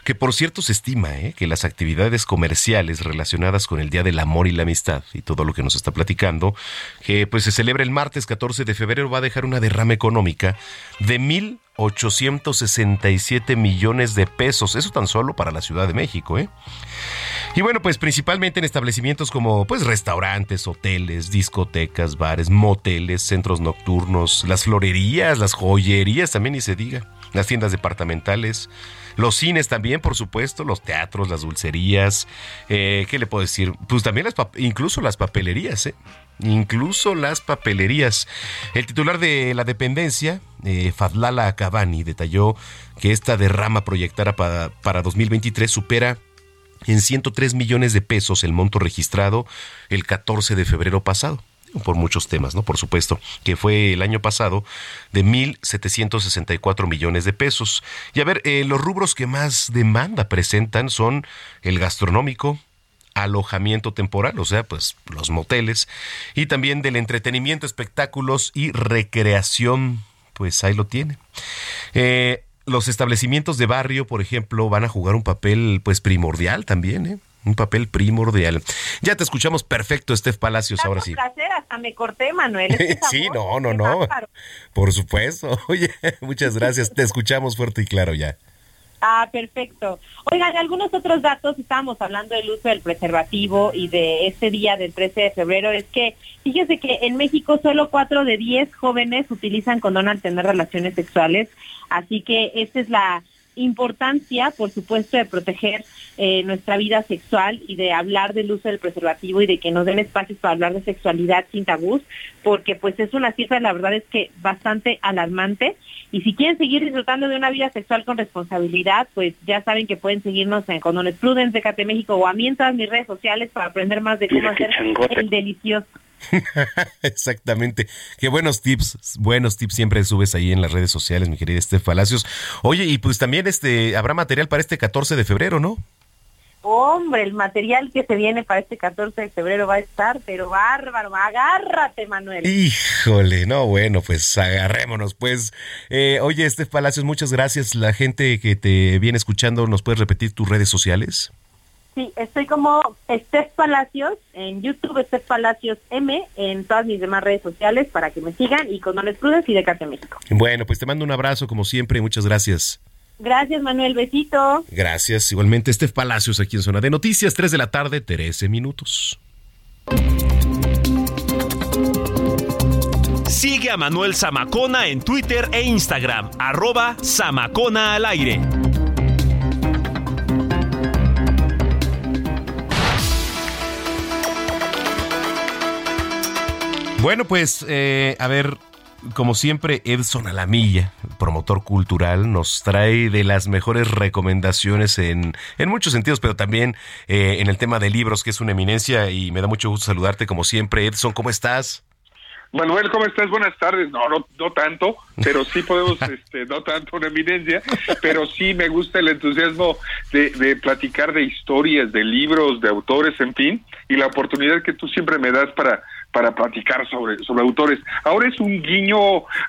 Que por cierto se estima ¿eh? que las actividades comerciales relacionadas con el Día del Amor y la Amistad y todo lo que nos está platicando, que pues se celebra el martes 14 de febrero, va a dejar una derrama económica de 1.867 millones de pesos. Eso tan solo para la Ciudad de México, ¿eh? Y bueno, pues principalmente en establecimientos como pues restaurantes, hoteles, discotecas, bares, moteles, centros nocturnos, las florerías, las joyerías, también ni se diga, las tiendas departamentales, los cines también, por supuesto, los teatros, las dulcerías, eh, ¿qué le puedo decir? Pues también las incluso las papelerías, ¿eh? Incluso las papelerías. El titular de la dependencia, eh, Fadlala Cavani, detalló que esta derrama proyectada para, para 2023 supera en 103 millones de pesos el monto registrado el 14 de febrero pasado por muchos temas, ¿no? Por supuesto, que fue el año pasado de 1.764 millones de pesos. Y a ver, eh, los rubros que más demanda presentan son el gastronómico, alojamiento temporal, o sea, pues los moteles, y también del entretenimiento, espectáculos y recreación, pues ahí lo tiene. Eh, los establecimientos de barrio, por ejemplo, van a jugar un papel pues primordial también, ¿eh? Un papel primordial. Ya te escuchamos perfecto, Steph Palacios, ahora sí. placer, hasta me corté, Manuel. Sí, no, no, no. Por supuesto. Oye, muchas gracias. Te escuchamos fuerte y claro ya. Ah, perfecto. Oigan, algunos otros datos, estábamos hablando del uso del preservativo y de este día del 13 de febrero, es que fíjense que en México solo 4 de 10 jóvenes utilizan condón al tener relaciones sexuales, así que esta es la importancia, por supuesto, de proteger eh, nuestra vida sexual y de hablar del uso del preservativo y de que nos den espacios para hablar de sexualidad sin tabús, porque pues es una cifra, la verdad es que bastante alarmante. Y si quieren seguir disfrutando de una vida sexual con responsabilidad, pues ya saben que pueden seguirnos en Condones Prudence de Cate México o a mí en todas mis redes sociales para aprender más de cómo hacer changote. el delicioso. Exactamente. Qué buenos tips, buenos tips siempre subes ahí en las redes sociales, mi querida Steph Palacios. Oye, y pues también este habrá material para este 14 de febrero, ¿no? Hombre, el material que se viene para este 14 de febrero va a estar, pero bárbaro. Agárrate, Manuel. Híjole, no, bueno, pues agarrémonos, pues. Eh, oye, Steph Palacios, muchas gracias. La gente que te viene escuchando, ¿nos puedes repetir tus redes sociales? Sí, estoy como Steph Palacios en YouTube, Steph Palacios M, en todas mis demás redes sociales para que me sigan y Condones Prudence y de Cate México. Bueno, pues te mando un abrazo como siempre y muchas gracias. Gracias, Manuel. Besito. Gracias. Igualmente, Steph Palacios aquí en Zona de Noticias, 3 de la tarde, 13 minutos. Sigue a Manuel Zamacona en Twitter e Instagram, arroba Zamacona al aire. Bueno, pues, eh, a ver, como siempre, Edson Alamilla, promotor cultural, nos trae de las mejores recomendaciones en, en muchos sentidos, pero también eh, en el tema de libros, que es una eminencia, y me da mucho gusto saludarte como siempre. Edson, ¿cómo estás? Manuel, ¿cómo estás? Buenas tardes. No, no, no tanto, pero sí podemos, este, no tanto una eminencia, pero sí me gusta el entusiasmo de, de platicar de historias, de libros, de autores, en fin, y la oportunidad que tú siempre me das para para platicar sobre sobre autores. Ahora es un guiño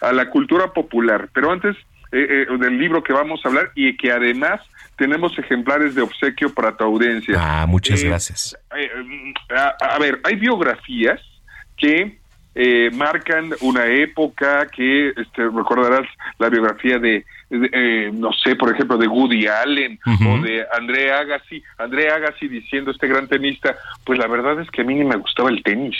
a la cultura popular, pero antes eh, eh, del libro que vamos a hablar y que además tenemos ejemplares de obsequio para tu audiencia. Ah, muchas Eh, gracias. eh, a, a ver, hay biografías que eh, marcan una época que este, recordarás la biografía de, de, eh, no sé, por ejemplo, de Woody Allen o de André Agassi. André Agassi diciendo, este gran tenista, pues la verdad es que a mí ni me gustaba el tenis.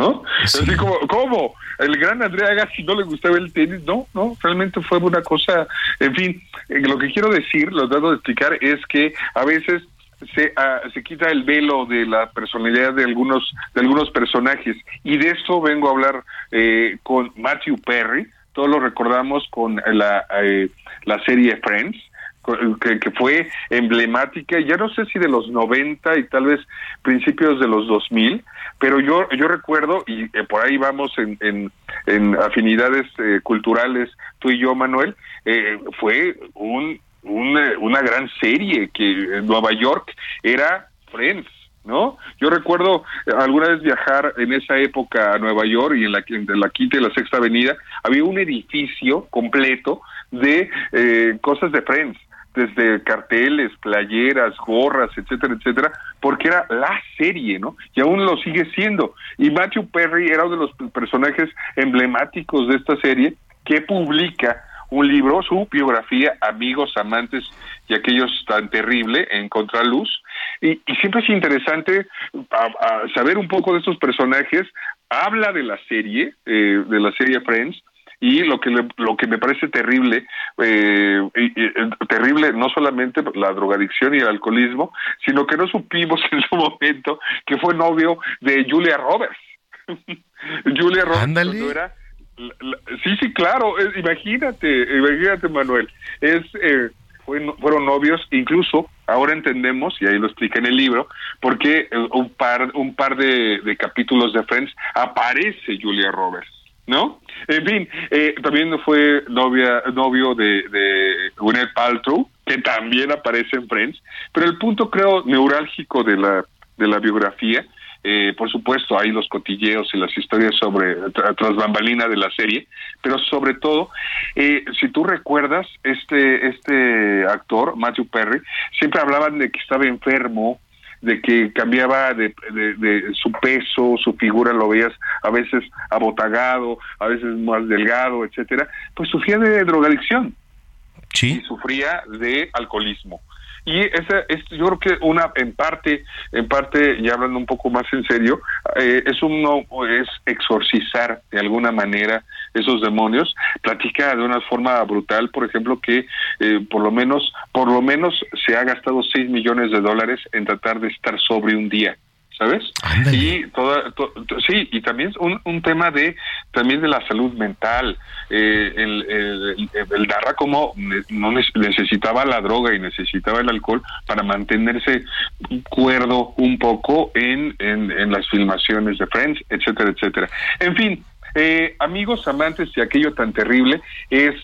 ¿No? Así como, ¿cómo? El gran André Agassi no le gustaba el tenis. No, no, realmente fue una cosa. En fin, eh, lo que quiero decir, lo trato de explicar, es que a veces se, ah, se quita el velo de la personalidad de algunos de algunos personajes y de eso vengo a hablar eh, con Matthew Perry todos lo recordamos con la eh, la serie Friends que, fue emblemática, ya no sé si de los 90 y tal vez principios de los 2000, pero yo yo recuerdo, y eh, por ahí vamos en, en, afinidades eh, culturales, tú y yo, Manuel, eh, fue un, una, una gran serie que en Nueva York era Friends. ¿no? Yo recuerdo alguna vez viajar en esa época a Nueva York y en la, en la quinta y la sexta avenida había un edificio completo de eh, cosas de Friends desde carteles, playeras, gorras, etcétera, etcétera, porque era la serie, ¿no? Y aún lo sigue siendo. Y Matthew Perry era uno de los personajes emblemáticos de esta serie que publica un libro, su biografía, Amigos, Amantes y aquellos tan terrible en Contraluz. Y, y siempre es interesante saber un poco de estos personajes. Habla de la serie, eh, de la serie Friends, y lo que le, lo que me parece terrible eh, y, y, terrible no solamente la drogadicción y el alcoholismo sino que no supimos en su momento que fue novio de Julia Roberts. Julia Roberts era la, la, sí sí claro es, imagínate imagínate Manuel. Es eh, fue, fueron novios incluso ahora entendemos y ahí lo explica en el libro porque eh, un par un par de, de capítulos de Friends aparece Julia Roberts ¿no? En fin, eh, también fue novia, novio de, de Gwyneth Paltrow, que también aparece en Friends, pero el punto creo neurálgico de la, de la biografía, eh, por supuesto hay los cotilleos y las historias sobre tras bambalina de la serie, pero sobre todo, eh, si tú recuerdas, este, este actor, Matthew Perry, siempre hablaban de que estaba enfermo, de que cambiaba de, de, de, su peso, su figura lo veías a veces abotagado, a veces más delgado, etcétera, pues sufría de drogadicción. Sí. Y sufría de alcoholismo. Y esa es, yo creo que una, en parte, en parte, ya hablando un poco más en serio, eh, es uno, es exorcizar de alguna manera esos demonios. Platica de una forma brutal, por ejemplo, que eh, por lo menos, por lo menos se ha gastado 6 millones de dólares en tratar de estar sobre un día. ¿Sabes? Ándale. Y toda, to, to, sí, y también un, un tema de también de la salud mental. Eh, el, el, el, Darra como no necesitaba la droga y necesitaba el alcohol para mantenerse cuerdo un poco en, en, en las filmaciones de Friends, etcétera, etcétera. En fin, eh, amigos amantes y aquello tan terrible es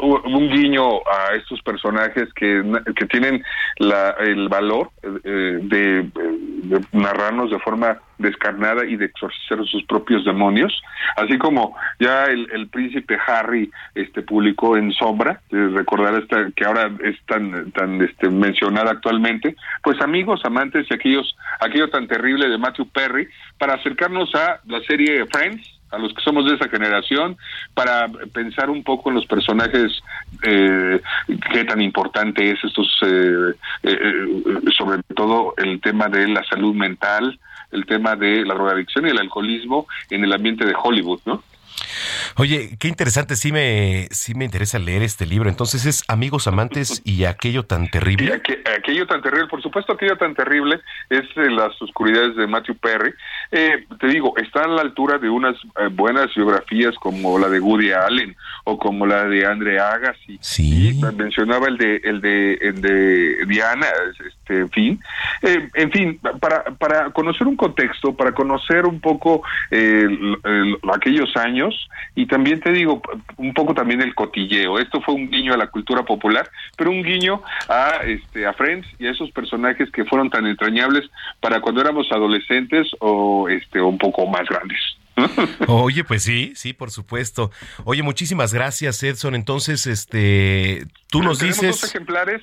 un guiño a estos personajes que, que tienen la, el valor eh, de, narrarnos de forma descarnada y de exorcizar sus propios demonios, así como ya el, el príncipe Harry este publicó en Sombra, eh, recordar esta que ahora es tan tan este mencionada actualmente, pues amigos, amantes y aquellos aquello tan terrible de Matthew Perry para acercarnos a la serie Friends a los que somos de esa generación, para pensar un poco en los personajes, eh, qué tan importante es estos, eh, eh, sobre todo el tema de la salud mental, el tema de la drogadicción y el alcoholismo en el ambiente de Hollywood, ¿no? Oye, qué interesante, sí me, sí me interesa leer este libro. Entonces es Amigos Amantes y aquello tan terrible. Y aqu aquello tan terrible, por supuesto, aquello tan terrible es eh, las oscuridades de Matthew Perry. Eh, te digo, está a la altura de unas eh, buenas biografías como la de Woody Allen o como la de Andre Agassi. Sí. Y mencionaba el de, el de, el de Diana, este, en fin. Eh, en fin, para, para conocer un contexto, para conocer un poco el, el, aquellos años, y también te digo un poco también el cotilleo. Esto fue un guiño a la cultura popular, pero un guiño a este a Friends y a esos personajes que fueron tan entrañables para cuando éramos adolescentes o este un poco más grandes. Oye, pues sí, sí, por supuesto. Oye, muchísimas gracias, Edson. Entonces, este, tú nos dices. Dos ejemplares,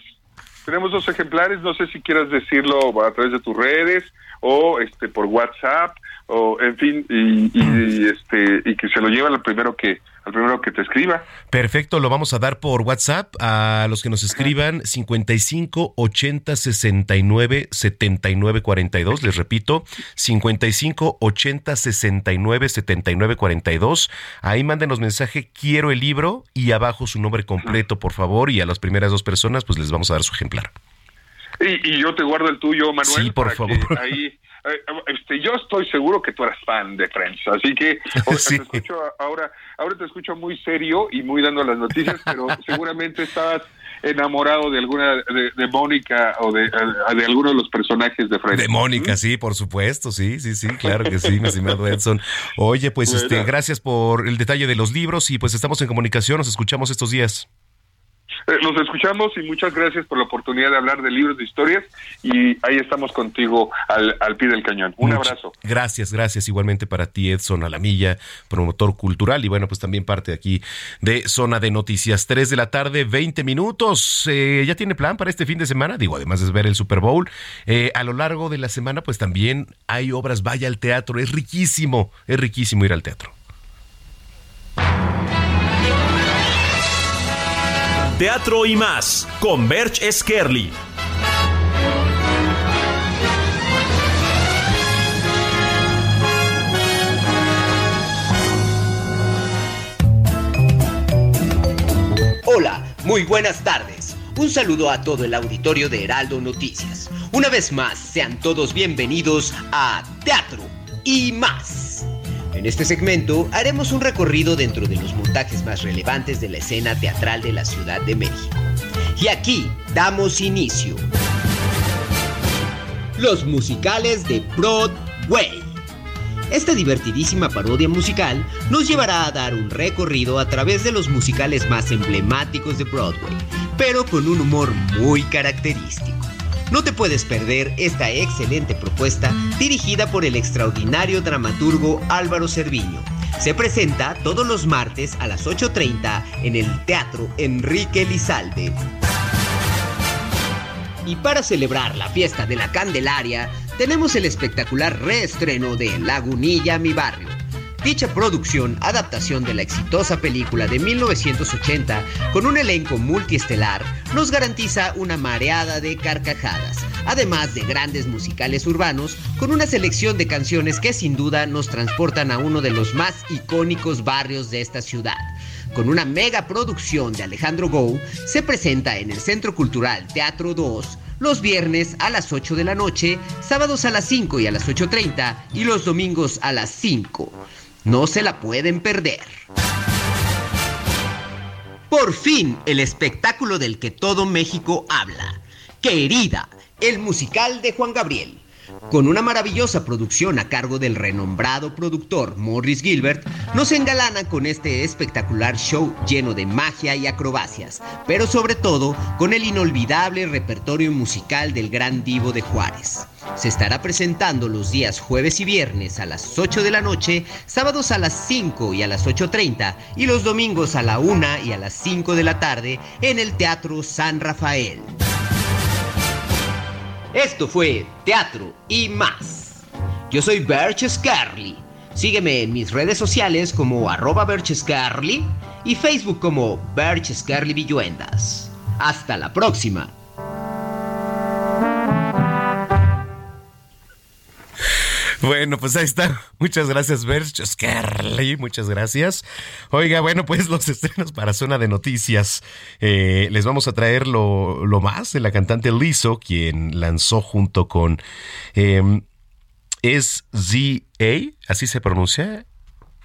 tenemos dos ejemplares. No sé si quieras decirlo a través de tus redes o este por WhatsApp o en fin y, y, este y que se lo lleva al primero que al primero que te escriba. Perfecto, lo vamos a dar por WhatsApp a los que nos escriban 55 80 69 79 42, les repito, 55 80 69 79 42. Ahí mándenos mensaje quiero el libro y abajo su nombre completo, por favor, y a las primeras dos personas pues les vamos a dar su ejemplar. Y, y yo te guardo el tuyo, Manuel. Sí, por favor. Ahí, eh, este, yo estoy seguro que tú eres fan de Friends, así que Sí. te escucho ahora, ahora te escucho muy serio y muy dando las noticias, pero seguramente estabas enamorado de alguna de, de Mónica o de, eh, de alguno de los personajes de Friends. De Mónica, sí, por supuesto, sí, sí, sí, claro que sí, mi estimado Edson. Oye, pues Bueno. este, gracias por el detalle de los libros y pues estamos en comunicación, nos escuchamos estos días. Eh, Nos escuchamos y muchas gracias por la oportunidad de hablar de libros de historias y ahí estamos contigo al, al pie del cañón. Un abrazo. Gracias, gracias igualmente para ti, Edson Alamilla, promotor cultural y bueno, pues también parte aquí de Zona de Noticias. 3 de la tarde, 20 minutos. Eh, ¿Ya tiene plan para este fin de semana? Digo, además de ver el Super Bowl. Eh, a lo largo de la semana, pues también hay obras. Vaya al teatro, es riquísimo, es riquísimo ir al teatro. Teatro y más con Berch Skerli. Hola, muy buenas tardes. Un saludo a todo el auditorio de Heraldo Noticias. Una vez más, sean todos bienvenidos a Teatro y más. En este segmento haremos un recorrido dentro de los montajes más relevantes de la escena teatral de la Ciudad de México. Y aquí damos inicio. Los musicales de Broadway. Esta divertidísima parodia musical nos llevará a dar un recorrido a través de los musicales más emblemáticos de Broadway, pero con un humor muy característico. No te puedes perder esta excelente propuesta dirigida por el extraordinario dramaturgo Álvaro Cerviño. Se presenta todos los martes a las 8.30 en el Teatro Enrique Lizalde. Y para celebrar la fiesta de la Candelaria, tenemos el espectacular reestreno de Lagunilla, mi barrio. Dicha producción, adaptación de la exitosa película de 1980, con un elenco multiestelar, nos garantiza una mareada de carcajadas, además de grandes musicales urbanos, con una selección de canciones que sin duda nos transportan a uno de los más icónicos barrios de esta ciudad con una mega producción de Alejandro Gou, se presenta en el Centro Cultural Teatro 2 los viernes a las 8 de la noche, sábados a las 5 y a las 8.30 y los domingos a las 5. No se la pueden perder. Por fin, el espectáculo del que todo México habla. Querida, el musical de Juan Gabriel. Con una maravillosa producción a cargo del renombrado productor Morris Gilbert, nos engalana con este espectacular show lleno de magia y acrobacias, pero sobre todo con el inolvidable repertorio musical del gran divo de Juárez. Se estará presentando los días jueves y viernes a las 8 de la noche, sábados a las 5 y a las 8.30 y los domingos a la 1 y a las 5 de la tarde en el Teatro San Rafael. Esto fue Teatro y más. Yo soy Berch Scarly. Sígueme en mis redes sociales como arroba Berch Scarly y Facebook como Berch Scarly Villuendas. Hasta la próxima. Bueno, pues ahí está. Muchas gracias, Berch. Muchas gracias. Oiga, bueno, pues los estrenos para Zona de Noticias. Eh, les vamos a traer lo, lo más de la cantante Lizzo, quien lanzó junto con eh, SZA, así se pronuncia.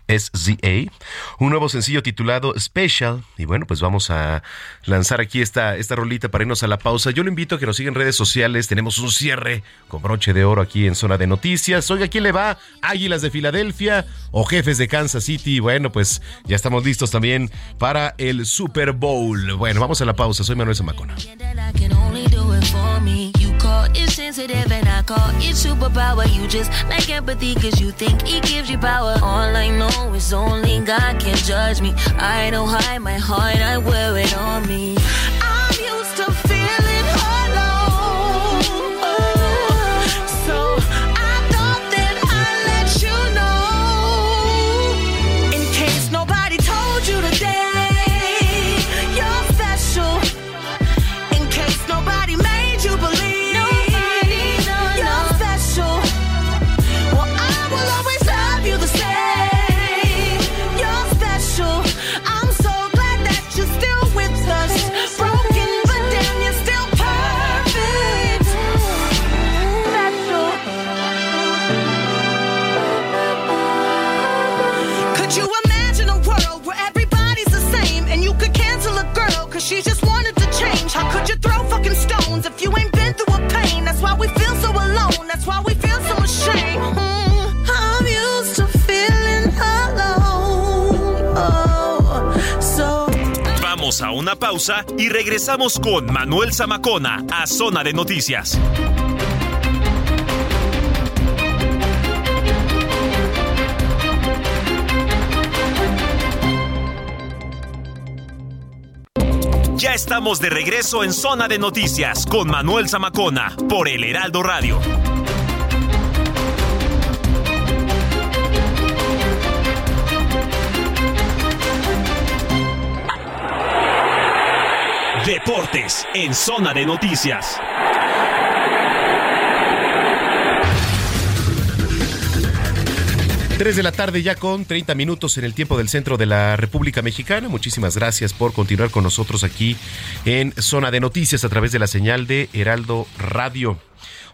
SZA, un nuevo sencillo titulado Special. Y bueno, pues vamos a lanzar aquí esta, esta rolita para irnos a la pausa. Yo lo invito a que nos sigan en redes sociales. Tenemos un cierre con broche de oro aquí en Zona de Noticias. Oiga, ¿quién le va? Águilas de Filadelfia o Jefes de Kansas City. Bueno, pues ya estamos listos también para el Super Bowl. Bueno, vamos a la pausa. Soy Manuel Zamacona. know it's only God can judge me. I don't hide my heart, I wear it on me. I Vamos a una pausa y regresamos con Manuel Zamacona a Zona de Noticias. Ya estamos de regreso en Zona de Noticias con Manuel Zamacona por El Heraldo Radio. Deportes en Zona de Noticias. Tres de la tarde ya con 30 minutos en el tiempo del centro de la República Mexicana. Muchísimas gracias por continuar con nosotros aquí en Zona de Noticias a través de la señal de Heraldo Radio.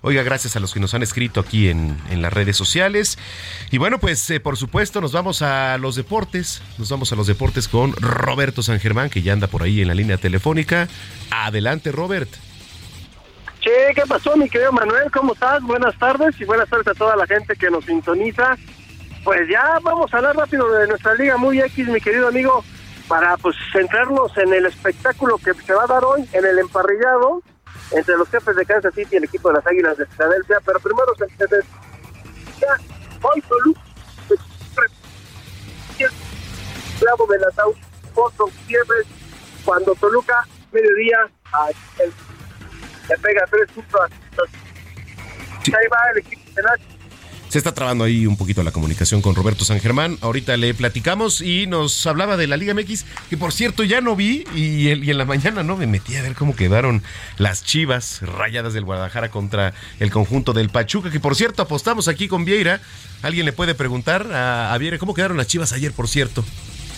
Oiga, gracias a los que nos han escrito aquí en, en las redes sociales. Y bueno, pues eh, por supuesto nos vamos a los deportes. Nos vamos a los deportes con Roberto San Germán, que ya anda por ahí en la línea telefónica. Adelante, Robert. Che, ¿qué pasó, mi querido Manuel? ¿Cómo estás? Buenas tardes y buenas tardes a toda la gente que nos sintoniza. Pues ya vamos a hablar rápido de nuestra liga muy X, mi querido amigo, para pues centrarnos en el espectáculo que se va a dar hoy en el emparrillado entre los jefes de Kansas City y el equipo de las Águilas de Filadelfia. Pero primero se, ya, hoy Toluca clavo del ataúd cuando Toluca mediodía le pega tres puntos el equipo de las Se está trabando ahí un poquito la comunicación con Roberto San Germán. Ahorita le platicamos y nos hablaba de la Liga MX, que por cierto ya no vi y, el- y en la mañana no me metí a ver cómo quedaron las chivas rayadas del Guadalajara contra el conjunto del Pachuca, que por cierto apostamos aquí con Vieira. Alguien le puede preguntar a, a Vieira cómo quedaron las chivas ayer, por cierto.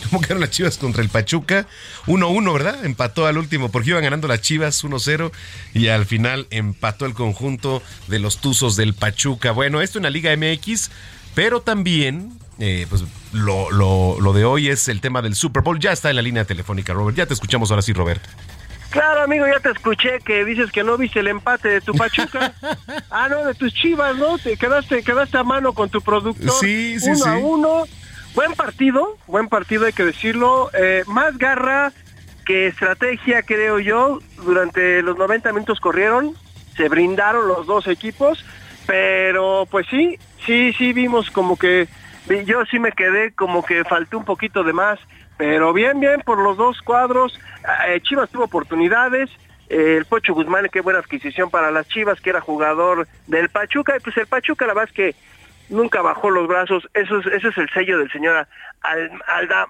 ¿Cómo quedaron las Chivas contra el Pachuca? 1-1, ¿verdad? Empató al último porque iban ganando las Chivas 1-0 y al final empató el conjunto de los Tuzos del Pachuca. Bueno, esto en la Liga MX, pero también, eh, pues lo, lo- lo de hoy es el tema del Super Bowl. Ya está en la línea telefónica, Robert. Ya te escuchamos ahora sí, Robert. Claro, amigo, ya te escuché que dices que no viste el empate de tu Pachuca. ah, no, de tus chivas, ¿no? Te quedaste, quedaste a mano con tu productor. Sí, sí, uno a sí. uno. Buen partido, buen partido, hay que decirlo. Eh, más garra que estrategia, creo yo. Durante los 90 minutos corrieron, se brindaron los dos equipos, pero pues sí, sí, sí vimos como que yo sí me quedé como que faltó un poquito de más, pero bien, bien por los dos cuadros. Eh, Chivas tuvo oportunidades. Eh, el Pocho Guzmán, qué buena adquisición para las Chivas, que era jugador del Pachuca. Y pues el Pachuca, la verdad es que nunca bajó los brazos. Eso es, ese es el sello del señor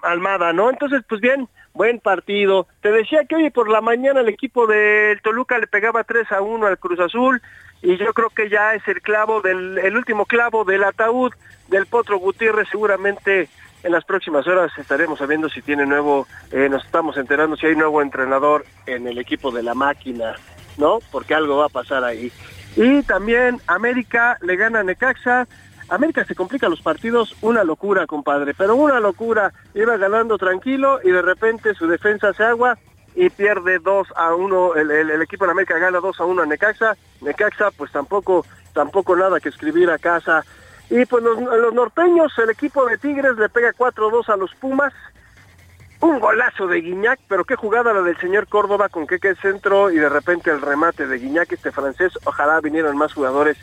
Almada, ¿no? Entonces, pues bien, buen partido. Te decía que hoy por la mañana el equipo del Toluca le pegaba 3 a 1 al Cruz Azul y yo creo que ya es el clavo del el último clavo del ataúd del Potro Gutiérrez seguramente en las próximas horas estaremos sabiendo si tiene nuevo eh, nos estamos enterando si hay nuevo entrenador en el equipo de la máquina no porque algo va a pasar ahí y también América le gana a Necaxa América se complica los partidos, una locura, compadre, pero una locura. Iba ganando tranquilo y de repente su defensa se agua y pierde 2 a 1. El, el- el equipo de América gana 2 a 1 a Necaxa. Necaxa, pues tampoco, tampoco nada que escribir a casa. Y pues los, los norteños, el equipo de Tigres le pega 4-2 a los Pumas. Un golazo de Guiñac, pero qué jugada la del señor Córdoba con que el centro y de repente el remate de Guiñac, este francés. Ojalá vinieran más jugadores,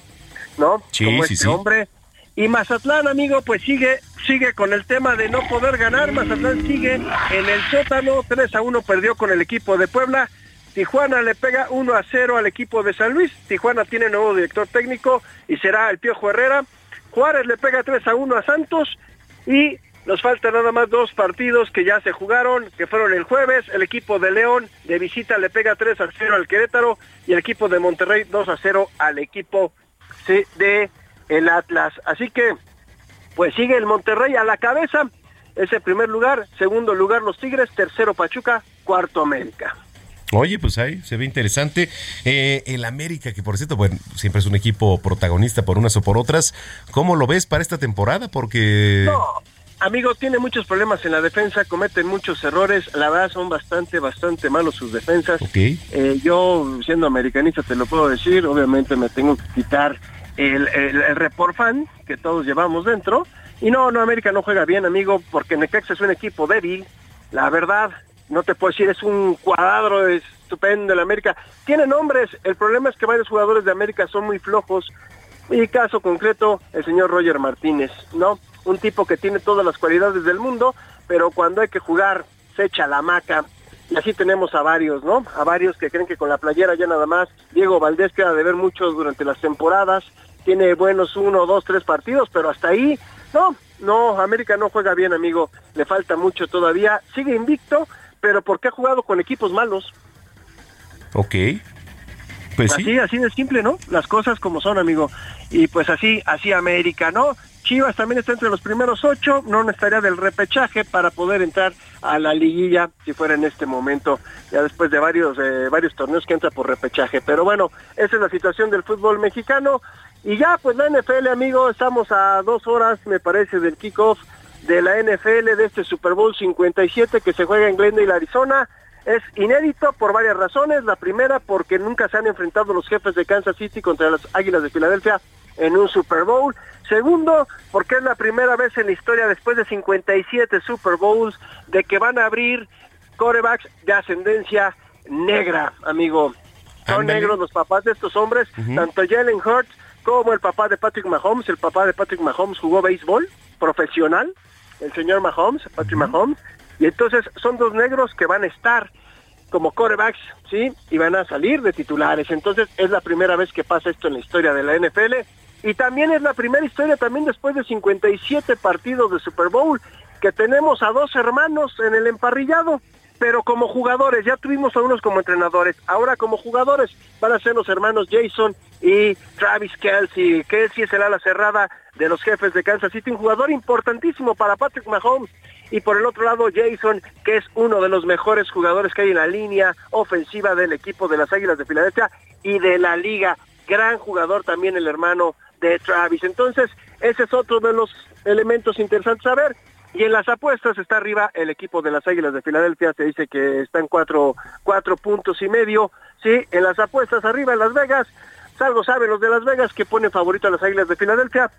¿no? Sí, Como sí, este sí. hombre. Y Mazatlán, amigo, pues sigue, sigue con el tema de no poder ganar. Mazatlán sigue en el sótano, 3 a 1 perdió con el equipo de Puebla. Tijuana le pega 1 a 0 al equipo de San Luis. Tijuana tiene nuevo director técnico y será el Piojo Herrera. Juárez le pega 3 a 1 a Santos y nos faltan nada más dos partidos que ya se jugaron, que fueron el jueves. El equipo de León de visita le pega 3 a 0 al Querétaro y el equipo de Monterrey 2 a 0 al equipo de el Atlas. Así que, pues sigue el Monterrey a la cabeza. Ese primer lugar, segundo lugar los Tigres, tercero Pachuca, cuarto América. Oye, pues ahí se ve interesante. Eh, el América, que por cierto, bueno, siempre es un equipo protagonista por unas o por otras. ¿Cómo lo ves para esta temporada? Porque... No, amigo, tiene muchos problemas en la defensa, cometen muchos errores, la verdad son bastante, bastante malos sus defensas. Eh, yo, siendo americanista, te lo puedo decir, obviamente me tengo que quitar el, el, report fan que todos llevamos dentro. Y no, no, América no juega bien, amigo, porque Necaxa es un equipo débil, la verdad. no te puedo decir, es un cuadro estupendo el América. Tiene nombres, el problema es que varios jugadores de América son muy flojos. Y caso concreto, el señor Roger Martínez, ¿no? Un tipo que tiene todas las cualidades del mundo, pero cuando hay que jugar, se echa la maca. Y así tenemos a varios, ¿no? A varios que creen que con la playera ya nada más. Diego Valdés queda de ver muchos durante las temporadas. Tiene buenos uno, dos, tres partidos, pero hasta ahí, no, no, América no juega bien, amigo. Le falta mucho todavía. Sigue invicto, pero porque ha jugado con equipos malos. Ok. Pues sí. así, así de simple, ¿no? Las cosas como son, amigo. Y pues así, así América, ¿no? Chivas también está entre los primeros ocho, no necesitaría del repechaje para poder entrar a la liguilla si fuera en este momento, ya después de varios, varios torneos que entra por repechaje. Pero bueno, esa es la situación del fútbol mexicano. Y ya, pues la NFL, amigo, estamos a dos horas, me parece, del kickoff de la NFL de este Super Bowl 57 que se juega en Glendale, Arizona. Es inédito por varias razones. La primera, porque nunca se han enfrentado los jefes de Kansas City contra las Águilas de Filadelfia en un Super Bowl. Segundo, porque es la primera vez en la historia, después de 57 Super Bowls, de que van a abrir corebacks de ascendencia negra, amigo. Son negros los papás de estos hombres, tanto Jalen Hurts como el papá de Patrick Mahomes. El papá de Patrick Mahomes jugó béisbol profesional, el señor Mahomes, Patrick Mahomes. Y entonces son dos negros que van a estar como corebacks, ¿sí? Y van a salir de titulares. Entonces es la primera vez que pasa esto en la historia de la NFL. Y también es la primera historia también después de 57 partidos de Super Bowl que tenemos a dos hermanos en el emparrillado, pero como jugadores, ya tuvimos a unos como entrenadores, ahora como jugadores van a ser los hermanos Jason y Travis Kelsey. Kelsey es el ala cerrada de los jefes de Kansas City, un jugador importantísimo para Patrick Mahomes. Y por el otro lado, Jason, que es uno de los mejores jugadores que hay en la línea ofensiva del equipo de las Águilas de Filadelfia y de la liga. Gran jugador también el hermano de Travis. Entonces, ese es otro de los elementos interesantes a ver. Y en las apuestas está arriba el equipo de las Águilas de Filadelfia, se dice que están cuatro, cuatro puntos y medio. Sí, en las apuestas arriba en Las Vegas, salvo saben los de Las Vegas que ponen favorito a las Águilas de Filadelfia.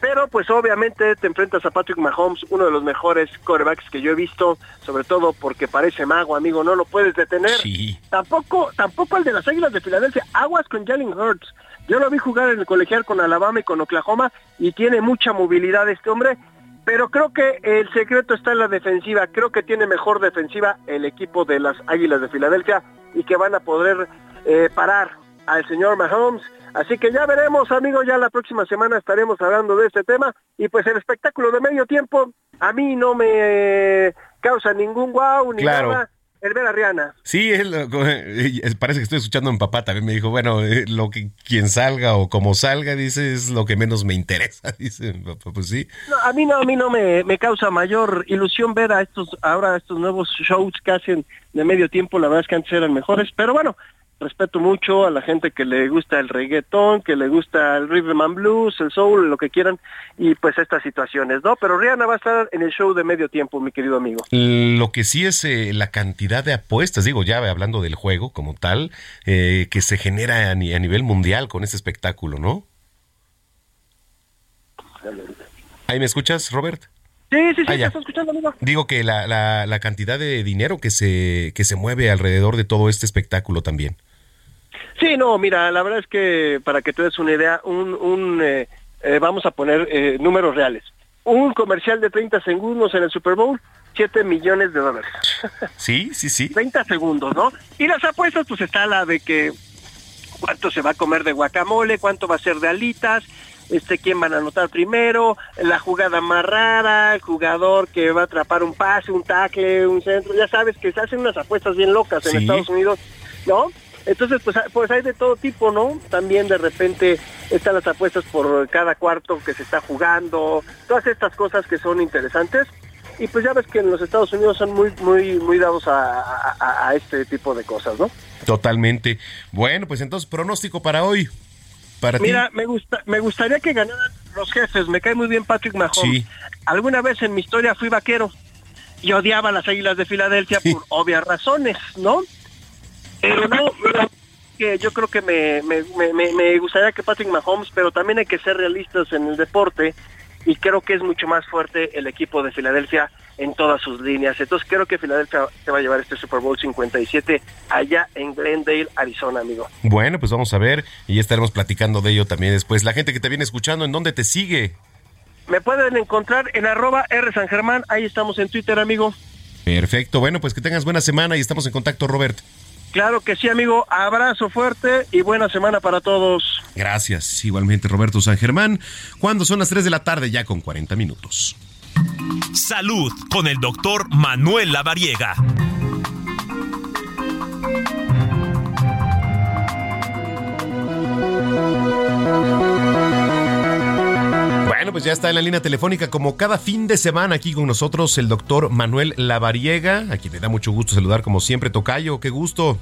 Pero pues obviamente te enfrentas a Patrick Mahomes, uno de los mejores quarterbacks que yo he visto, sobre todo porque parece mago, amigo, no lo puedes detener. Tampoco, tampoco el de las Águilas de Filadelfia, aguas con Jalen Hurts. Yo lo vi jugar en el colegial con Alabama y con Oklahoma y tiene mucha movilidad este hombre, pero creo que el secreto está en la defensiva. Creo que tiene mejor defensiva el equipo de las Águilas de Filadelfia y que van a poder eh, parar al señor Mahomes. Así que ya veremos, amigos, ya la próxima semana estaremos hablando de este tema. Y pues el espectáculo de medio tiempo a mí no me causa ningún guau ni Claro. nada el ver a Rihanna. Sí, eh, parece que estoy escuchando a mi papá también. Me dijo, bueno, eh, lo que quien salga o como salga, dice, es lo que menos me interesa. Dice, papá, pues sí. No, a mí no, a mí no me, me causa mayor ilusión ver a estos, ahora estos nuevos shows que hacen de medio tiempo, la verdad es que antes eran mejores, pero bueno, respeto mucho a la gente que le gusta el reggaetón, que le gusta el rhythm and blues, el soul, lo que quieran, y pues estas situaciones, ¿no? Pero Rihanna va a estar en el show de medio tiempo, mi querido amigo. Lo que sí es eh, la cantidad de apuestas, digo, ya hablando del juego como tal, eh, que se genera a, ni- a nivel mundial con este espectáculo, ¿no? ¿Ahí me escuchas, Robert? Sí, sí, sí, Ah, te ya. estoy escuchando, amigo. Digo que la, la- la cantidad de dinero que se, que se mueve alrededor de todo este espectáculo también. Sí, no, mira, la verdad es que para que te des una idea, un, un eh, eh, vamos a poner eh, números reales. Un comercial de 30 segundos en el Super Bowl, 7 millones de dólares. Sí, sí, sí. 30 segundos, ¿no? Y las apuestas, pues está la de que cuánto se va a comer de guacamole, cuánto va a ser de alitas, este quién van a anotar primero, la jugada más rara, el jugador que va a atrapar un pase, un tackle, un centro, ya sabes que se hacen unas apuestas bien locas en Sí. Estados Unidos, ¿no? Entonces, pues, pues hay de todo tipo, ¿no? También de repente están las apuestas por cada cuarto que se está jugando, todas estas cosas que son interesantes. Y pues ya ves que en los Estados Unidos son muy, muy, muy dados a, a- a- a este tipo de cosas, ¿no? Totalmente. Bueno, pues entonces, pronóstico para hoy. Para ti. Mira, me gusta, me gustaría que ganaran los jefes. Me cae muy bien Patrick Mahomes. Sí. Alguna vez en mi historia fui vaquero y odiaba a las Águilas de Filadelfia por obvias razones, ¿no? Pero no, que yo creo que me, me, me- me- me gustaría que Patrick Mahomes, pero también hay que ser realistas en el deporte y creo que es mucho más fuerte el equipo de Filadelfia en todas sus líneas. Entonces creo que Filadelfia se va a llevar este Super Bowl 57 allá en Glendale, Arizona, amigo. Bueno, pues vamos a ver y estaremos platicando de ello también después. La gente que te viene escuchando, ¿en dónde te sigue? Me pueden encontrar en arroba R San Germán, ahí estamos en Twitter, amigo. Perfecto, bueno, pues que tengas buena semana y estamos en contacto, Robert. Claro que sí, amigo. Abrazo fuerte y buena semana para todos. Gracias, igualmente Roberto San Germán. Cuando son las 3 de la tarde, ya con 40 minutos. Salud con el doctor Manuel Lavariega. Bueno, pues ya está en la línea telefónica como cada fin de semana aquí con nosotros el doctor Manuel Lavariega, a quien me da mucho gusto saludar como siempre, Tocayo, qué gusto.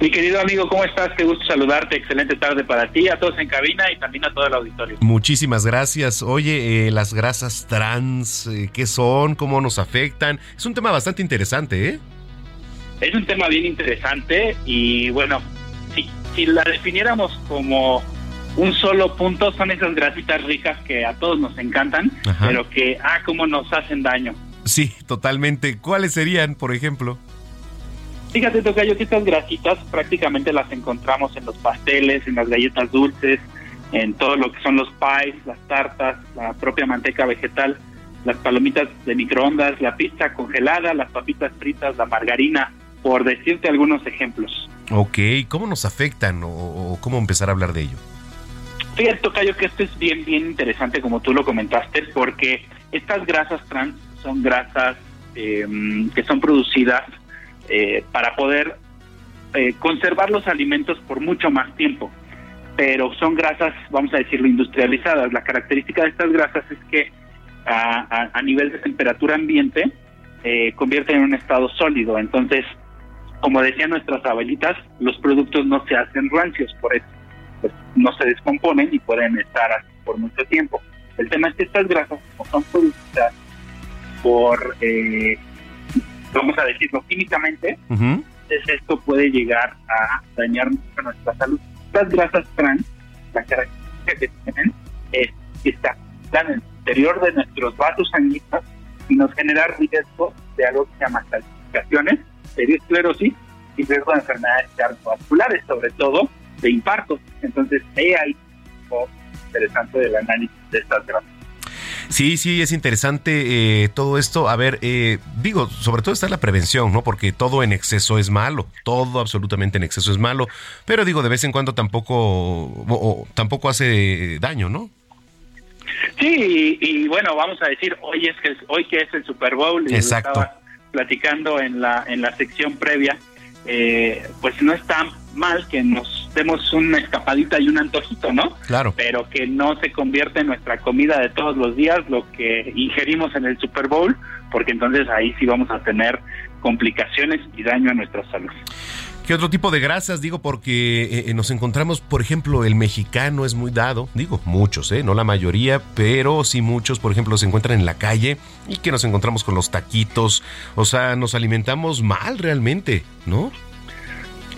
Mi querido amigo, ¿cómo estás? Qué gusto saludarte. Excelente tarde para ti, a todos en cabina y también a todo el auditorio. Muchísimas gracias. Oye, eh, las grasas trans, eh, ¿qué son? ¿Cómo nos afectan? Es un tema bastante interesante, ¿eh? Es un tema bien interesante y bueno, si, si la definiéramos como un solo punto, son esas grasitas ricas que a todos nos encantan, Ajá. pero que, ah, cómo nos hacen daño. Sí, totalmente. ¿Cuáles serían, por ejemplo? Fíjate, Tocayo, que estas grasitas prácticamente las encontramos en los pasteles, en las galletas dulces, en todo lo que son los pies, las tartas, la propia manteca vegetal, las palomitas de microondas, la pizza congelada, las papitas fritas, la margarina, por decirte algunos ejemplos. Ok, ¿cómo nos afectan o, o cómo empezar a hablar de ello? Fíjate, Tocayo, que esto es bien, bien interesante, como tú lo comentaste, porque estas grasas trans son grasas eh, que son producidas eh, para poder eh, conservar los alimentos por mucho más tiempo. Pero son grasas, vamos a decirlo, industrializadas. La característica de estas grasas es que a nivel de temperatura ambiente eh, convierten en un estado sólido. Entonces, como decían nuestras abuelitas, los productos no se hacen rancios, por eso pues, no se descomponen y pueden estar así por mucho tiempo. El tema es que estas grasas, como son producidas por, eh, vamos a decirlo, químicamente, entonces esto puede llegar a dañar mucho nuestra salud. Estas grasas trans, la característica que tienen es que están en el interior de nuestros vasos sanguíneos y nos genera riesgo de algo que se llama calcificaciones, esclerosis y riesgo de enfermedades cardiovasculares, sobre todo de infartos. Entonces, he ahí lo interesante del análisis de estas grasas. Sí, sí, es interesante eh, todo esto. A ver, eh, digo, sobre todo está la prevención, ¿no? Porque todo en exceso es malo, todo absolutamente en exceso es malo, pero digo, de vez en cuando tampoco, o- o tampoco hace daño, ¿no? Sí, y, y bueno, vamos a decir, hoy es que hoy que es el Super Bowl, y Exacto. estaba platicando en la en la sección previa, eh, pues no está mal que nos demos una escapadita y un antojito, ¿no? Claro. Pero que no se convierta en nuestra comida de todos los días lo que ingerimos en el Super Bowl, porque entonces ahí sí vamos a tener complicaciones y daño a nuestra salud. ¿Qué otro tipo de grasas? Digo, porque eh, nos encontramos, por ejemplo, el mexicano es muy dado, digo, muchos, ¿eh? No la mayoría, pero sí muchos, por ejemplo, se encuentran en la calle y que nos encontramos con los taquitos, o sea, nos alimentamos mal realmente, ¿no?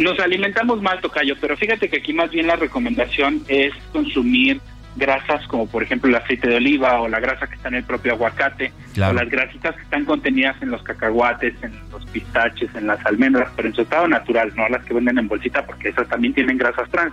Nos alimentamos mal, Tocayo, pero fíjate que aquí más bien la recomendación es consumir grasas como por ejemplo el aceite de oliva o la grasa que está en el propio aguacate Claro. o las grasitas que están contenidas en los cacahuates, en los pistaches, en las almendras, pero en su estado natural, no las que venden en bolsita porque esas también tienen grasas trans.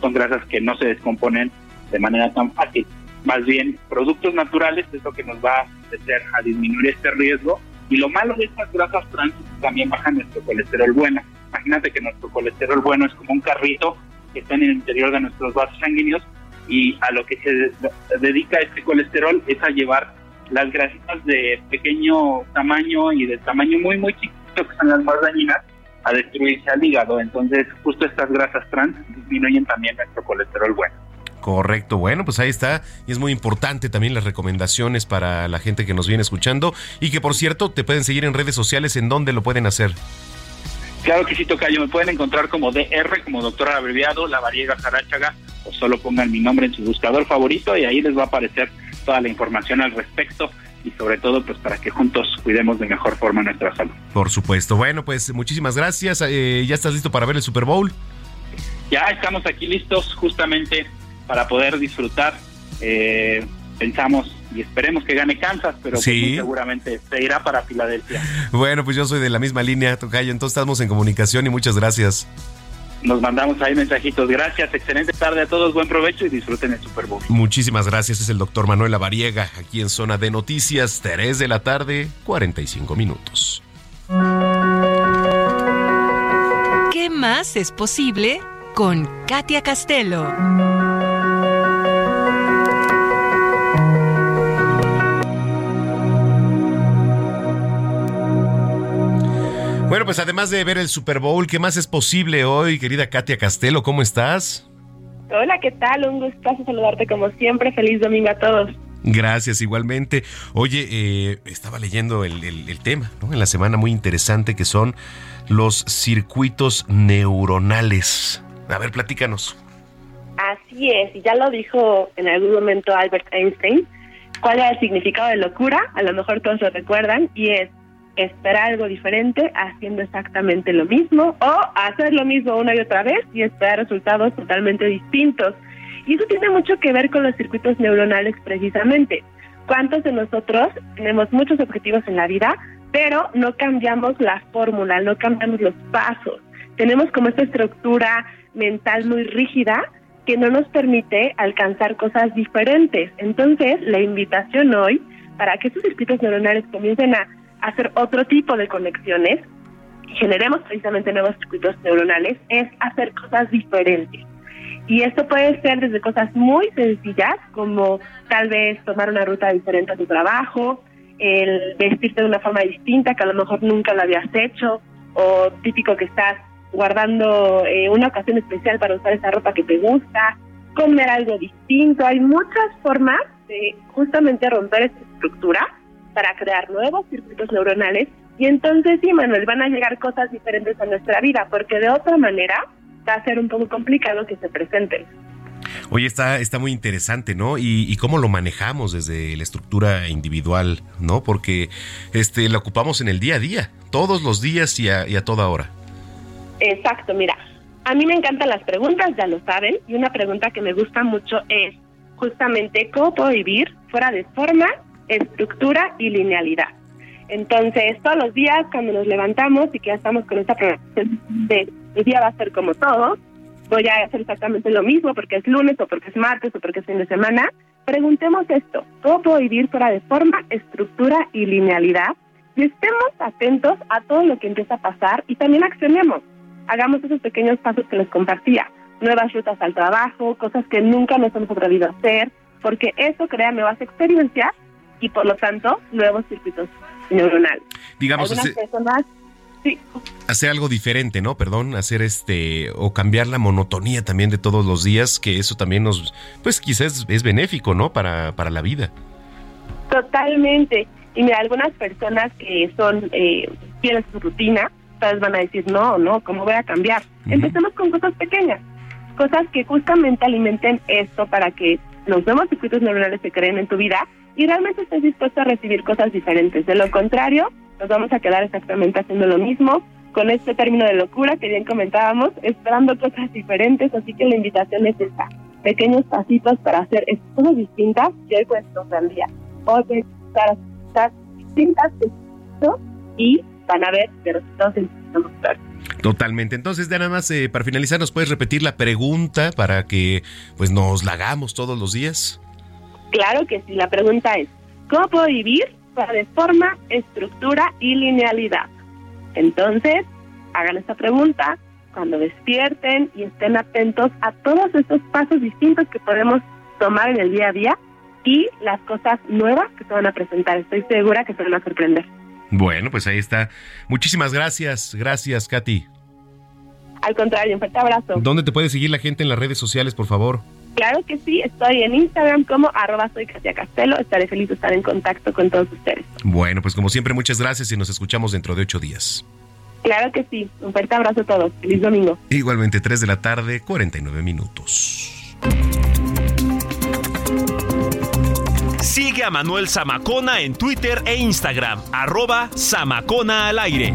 Son grasas que no se descomponen de manera tan fácil. Más bien, productos naturales es lo que nos va a hacer a disminuir este riesgo. Y lo malo de estas grasas trans es que también baja nuestro colesterol bueno. Imagínate que nuestro colesterol bueno es como un carrito que está en el interior de nuestros vasos sanguíneos y a lo que se de- dedica este colesterol es a llevar las grasitas de pequeño tamaño y de tamaño muy muy chiquito que son las más dañinas a destruirse al hígado. Entonces justo estas grasas trans disminuyen también nuestro colesterol bueno. Correcto, bueno, pues ahí está. Y es muy importante también las recomendaciones para la gente que nos viene escuchando. Y que por cierto, te pueden seguir en redes sociales, ¿en dónde lo pueden hacer? Claro que sí, Tocayo. Me pueden encontrar como DR, como doctor abreviado, La Variega Jaráchaga, o solo pongan mi nombre en su buscador favorito y ahí les va a aparecer toda la información al respecto y sobre todo pues para que juntos cuidemos de mejor forma nuestra salud. Por supuesto. Bueno, pues muchísimas gracias. Eh, ¿Ya estás listo para ver el Super Bowl? Ya estamos aquí listos justamente para poder disfrutar. Eh, pensamos y esperemos que gane Kansas, pero pues, Sí. seguramente se irá para Filadelfia. Bueno, pues yo soy de la misma línea, Tocayo, entonces estamos en comunicación y muchas gracias. Nos mandamos ahí mensajitos. Gracias, excelente tarde a todos, buen provecho y disfruten el Super Bowl. Muchísimas gracias, es el doctor Manuel Lavariega, aquí en Zona de Noticias, 3 de la tarde, 45 minutos. ¿Qué más es posible con Katia Castelo? Bueno, pues además de ver el Super Bowl, ¿qué más es posible hoy, querida Katia Castelo? ¿Cómo estás? Hola, ¿qué tal? Un gustazo saludarte como siempre. Feliz domingo a todos. Gracias, igualmente. Oye, eh, estaba leyendo el, el- el tema, ¿no? En la semana muy interesante que son los circuitos neuronales. A ver, platícanos. Así es, y ya lo dijo en algún momento Albert Einstein. ¿Cuál era el significado de locura? A lo mejor todos lo recuerdan, y es esperar algo diferente haciendo exactamente lo mismo o hacer lo mismo una y otra vez y esperar resultados totalmente distintos. Y eso tiene mucho que ver con los circuitos neuronales precisamente. ¿Cuántos de nosotros tenemos muchos objetivos en la vida, pero no cambiamos la fórmula, no cambiamos los pasos? Tenemos como esta estructura mental muy rígida que no nos permite alcanzar cosas diferentes. Entonces, la invitación hoy para que estos circuitos neuronales comiencen a hacer otro tipo de conexiones generemos precisamente nuevos circuitos neuronales es hacer cosas diferentes. Y esto puede ser desde cosas muy sencillas, como tal vez tomar una ruta diferente a tu trabajo, el vestirte de una forma distinta que a lo mejor nunca lo habías hecho, o típico que estás guardando eh, una ocasión especial para usar esa ropa que te gusta, comer algo distinto. Hay muchas formas de justamente romper esta estructura para crear nuevos circuitos neuronales y entonces sí, Manuel, van a llegar cosas diferentes a nuestra vida, porque de otra manera va a ser un poco complicado que se presenten. Oye, está, está muy interesante, ¿no? Y, y cómo lo manejamos desde la estructura individual, ¿no? Porque este, la ocupamos en el día a día, todos los días y a, y a toda hora. Exacto, mira, a mí me encantan las preguntas, ya lo saben, y una pregunta que me gusta mucho es justamente cómo puedo vivir fuera de forma, estructura y linealidad. Entonces, todos los días cuando nos levantamos y que ya estamos con esta programación de el día va a ser como todo, voy a hacer exactamente lo mismo porque es lunes o porque es martes o porque es fin de semana, preguntemos esto, ¿cómo puedo vivir fuera de forma, estructura y linealidad? Y estemos atentos a todo lo que empieza a pasar y también accionemos. Hagamos esos pequeños pasos que les compartía, nuevas rutas al trabajo, cosas que nunca nos hemos atrevido a hacer, porque eso, créanme, vas a experienciar y por lo tanto, nuevos circuitos neuronales. Digamos, Algunas hacer, personas, sí, hacer algo diferente, ¿no? Perdón, hacer este, o cambiar la monotonía también de todos los días, que eso también nos, pues quizás es benéfico, ¿no? Para, para la vida. Totalmente. Y mira, algunas personas que son eh, a su rutina, tal vez van a decir, no, no, ¿cómo voy a cambiar? Empecemos con cosas pequeñas, cosas que justamente alimenten esto para que los nuevos circuitos neuronales se creen en tu vida y realmente estés dispuesto a recibir cosas diferentes. De lo contrario, nos vamos a quedar exactamente haciendo lo mismo con este término de locura que bien comentábamos, esperando cosas diferentes, así que la invitación es esta, pequeños pasitos para hacer cosas distintas y hoy nos día. Hoy puedes cosas distintas y van a ver que resultados. Totalmente. Entonces, nada más eh, para finalizar, ¿nos puedes repetir la pregunta para que pues nos la hagamos todos los días? Claro que sí, la pregunta es, ¿cómo puedo vivir para de forma, estructura y linealidad? Entonces, hagan esta pregunta cuando despierten y estén atentos a todos estos pasos distintos que podemos tomar en el día a día y las cosas nuevas que se van a presentar. Estoy segura que se van a sorprender. Bueno, pues ahí está. Muchísimas gracias. Gracias, Katy. Al contrario, un fuerte abrazo. ¿Dónde te puede seguir la gente en las redes sociales, por favor? Claro que sí, estoy en Instagram como arroba soy Katia Castelo. Estaré feliz de estar en contacto con todos ustedes. Bueno, pues como siempre, muchas gracias y nos escuchamos dentro de ocho días. Claro que sí, un fuerte abrazo a todos. Feliz domingo. Igualmente, 3 de la tarde, 49 minutos. Sigue a Manuel Zamacona en Twitter e Instagram, arroba Zamacona al aire.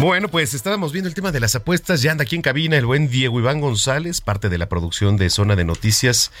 Bueno, pues estábamos viendo el tema de las apuestas. Ya anda aquí en cabina el buen Diego Iván González, parte de la producción de Zona de Noticias.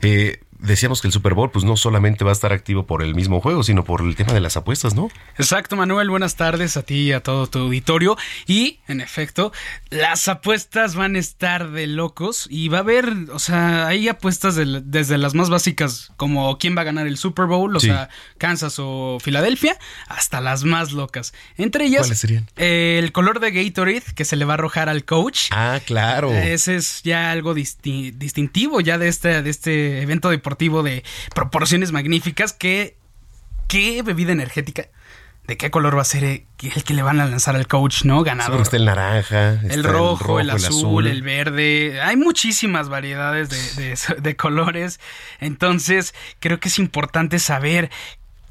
Eh, decíamos que el Super Bowl pues no solamente va a estar activo por el mismo juego, sino por el tema de las apuestas, ¿no? Exacto, Manuel, buenas tardes a ti y a todo tu auditorio. Y, en efecto, las apuestas van a estar de locos y va a haber, o sea, hay apuestas desde las más básicas, como quién va a ganar el Super Bowl, o Sí. sea, Kansas o Filadelfia, hasta las más locas. Entre ellas, ¿Cuáles serían? eh, el color de Gatorade que se le va a arrojar al coach. Ah, claro. Ese es ya algo disti- distintivo ya de este, de este evento deportivo de proporciones magníficas. ¿Qué, qué bebida energética? ¿De qué color va a ser eh, el que le van a lanzar al coach, no? Ganador. Está el naranja, está El rojo, el, azul, el verde. Hay muchísimas variedades de, de- de colores. Entonces, creo que es importante saber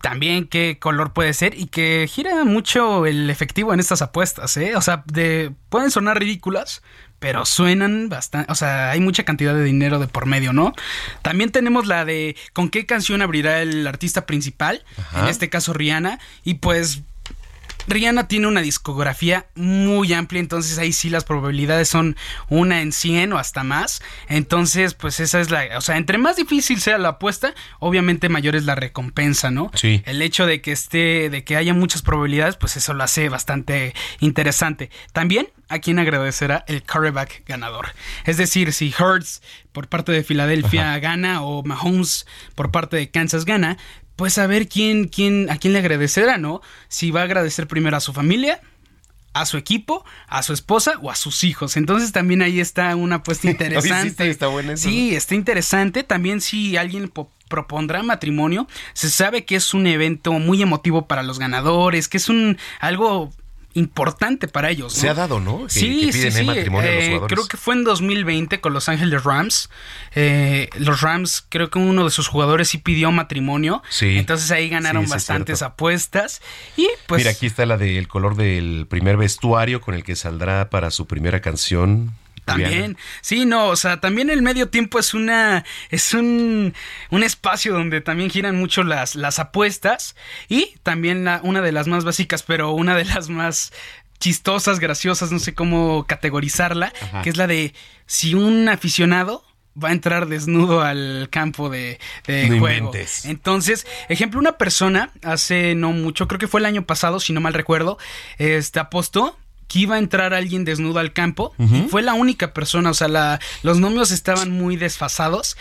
también qué color puede ser y que gira mucho el efectivo en estas apuestas, ¿eh? O sea, de, pueden sonar ridículas, pero suenan bastante, o sea, hay mucha cantidad de dinero de por medio, ¿no? También tenemos la de con qué canción abrirá el artista principal, Ajá. en este caso Rihanna, y pues Rihanna tiene una discografía muy amplia, entonces ahí sí las probabilidades son una en 100 o hasta más. Entonces, pues esa es la, o sea, entre más difícil sea la apuesta, obviamente mayor es la recompensa, ¿no? Sí. El hecho de que esté, de que haya muchas probabilidades, pues eso lo hace bastante interesante. También a quien agradecerá el quarterback ganador. Es decir, si Hurts por parte de Filadelfia gana o Mahomes por parte de Kansas gana, pues a ver quién, quién, a quién le agradecerá, ¿no? Si va a agradecer primero a su familia, a su equipo, a su esposa o a sus hijos. Entonces también ahí está una apuesta Oye, sí interesante. está- Sí, está interesante. También si alguien po- propondrá matrimonio, se sabe que es un evento muy emotivo para los ganadores, que es un algo importante para ellos. Se ¿no? ha dado, ¿no? Que- sí, que piden sí, sí. matrimonio a los Eh, jugadores. creo que fue en 2020 con Los Ángeles Rams. Eh, los Rams, creo que uno de sus jugadores sí pidió matrimonio. Sí. Entonces ahí ganaron Sí, bastantes apuestas. Y pues Mira, aquí está la del color del primer vestuario con el que saldrá para su primera canción. También, sí, no, o sea, también el medio tiempo es una, es un, un espacio donde también giran mucho las, las apuestas y también la- una de las más básicas, pero una de las más chistosas, graciosas, no sé cómo categorizarla, Ajá. que es la de si un aficionado va a entrar desnudo al campo de, de No juego. inventes. Entonces, ejemplo, una persona hace no mucho, creo que fue el año pasado, si no mal recuerdo, este apostó que iba a entrar alguien desnudo al campo y fue la única persona, o sea, la, los números estaban muy desfasados.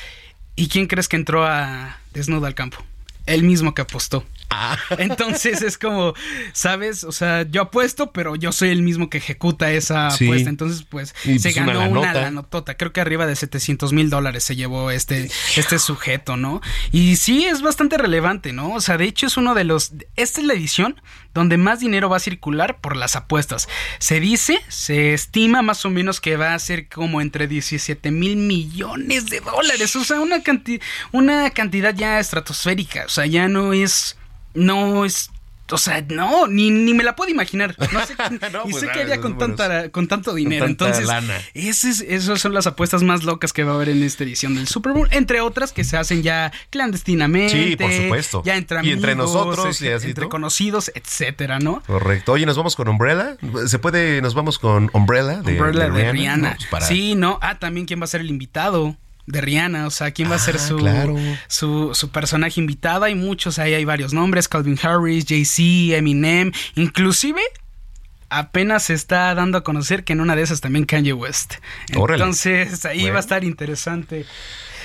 ¿Y quién crees que entró a desnudo al campo? El mismo que apostó. Ah. Entonces es como, ¿sabes? O sea, yo apuesto, pero yo soy el mismo que ejecuta esa Sí. apuesta. Entonces, pues, Y, se pues, ganó una, lanota. lanotota. Creo que arriba de 700 mil dólares se llevó este, este sujeto, ¿no? Y sí, es bastante relevante, ¿no? O sea, de hecho es uno de los... Esta es la edición donde más dinero va a circular por las apuestas. Se dice, se estima más o menos que va a ser como entre 17 mil millones de dólares. O sea, una, canti- una cantidad ya estratosférica. O sea, ya no es... No es... O sea, no, ni, ni me la puedo imaginar. No sé, y pues, sé ah, que haría con, tanta, con tanto dinero. Entonces, lana. ese es- esas son las apuestas más locas que va a haber en esta edición del Super Bowl, entre otras que se hacen ya clandestinamente. Sí, por supuesto. Ya entre Y entre amigos, nosotros y eh, así, entre ¿no? conocidos, etcétera, ¿no? Correcto. Oye, ¿nos vamos con Umbrella? ¿Se puede? ¿Nos vamos con Umbrella? De, Umbrella de, Rihanna? Rihanna. No, pues para- Sí, no. Ah, también quién va a ser el invitado de Rihanna, o sea, quién va a ser Ah, su, claro. su, su personaje invitado. Hay muchos, ahí hay varios nombres, Calvin Harris, Jay-Z, Eminem, inclusive apenas se está dando a conocer que en una de esas también Kanye West. Órale. Entonces ahí Bueno. va a estar interesante.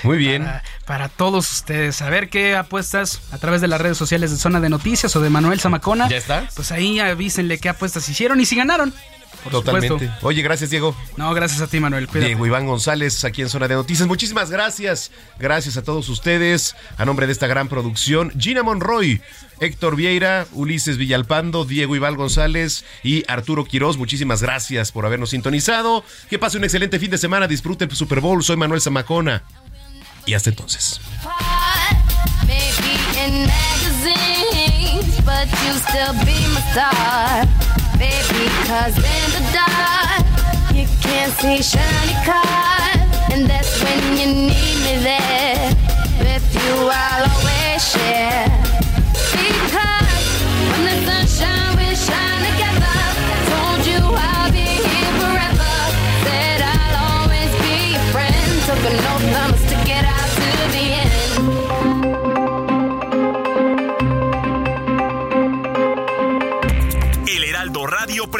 Muy bien. Para, para todos ustedes. A ver qué apuestas a través de las redes sociales de Zona de Noticias o de Manuel Zamacona. ¿Ya está? Pues ahí avísenle qué apuestas hicieron y si ganaron. Por Totalmente. supuesto. Oye, gracias, Diego. No, gracias a ti, Manuel. Cuídate. Diego Iván González, aquí en Zona de Noticias. Muchísimas gracias. Gracias a todos ustedes. A nombre de esta gran producción, Gina Monroy, Héctor Vieira, Ulises Villalpando, Diego Iván González y Arturo Quiroz. Muchísimas gracias por habernos sintonizado. Que pase un excelente fin de semana. Disfrute el Super Bowl. Soy Manuel Zamacona. Y hasta entonces. Maybe in magazines, but you still be my star. Baby, cause in the dark, you can't see shiny cars. And that's when you need me there. With you, I'll always share. Because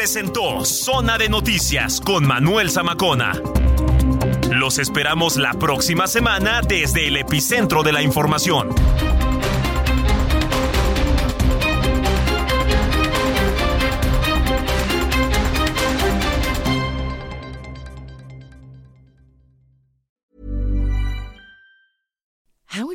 presentó Zona de Noticias con Manuel Zamacona. Los esperamos la próxima semana desde el epicentro de la información.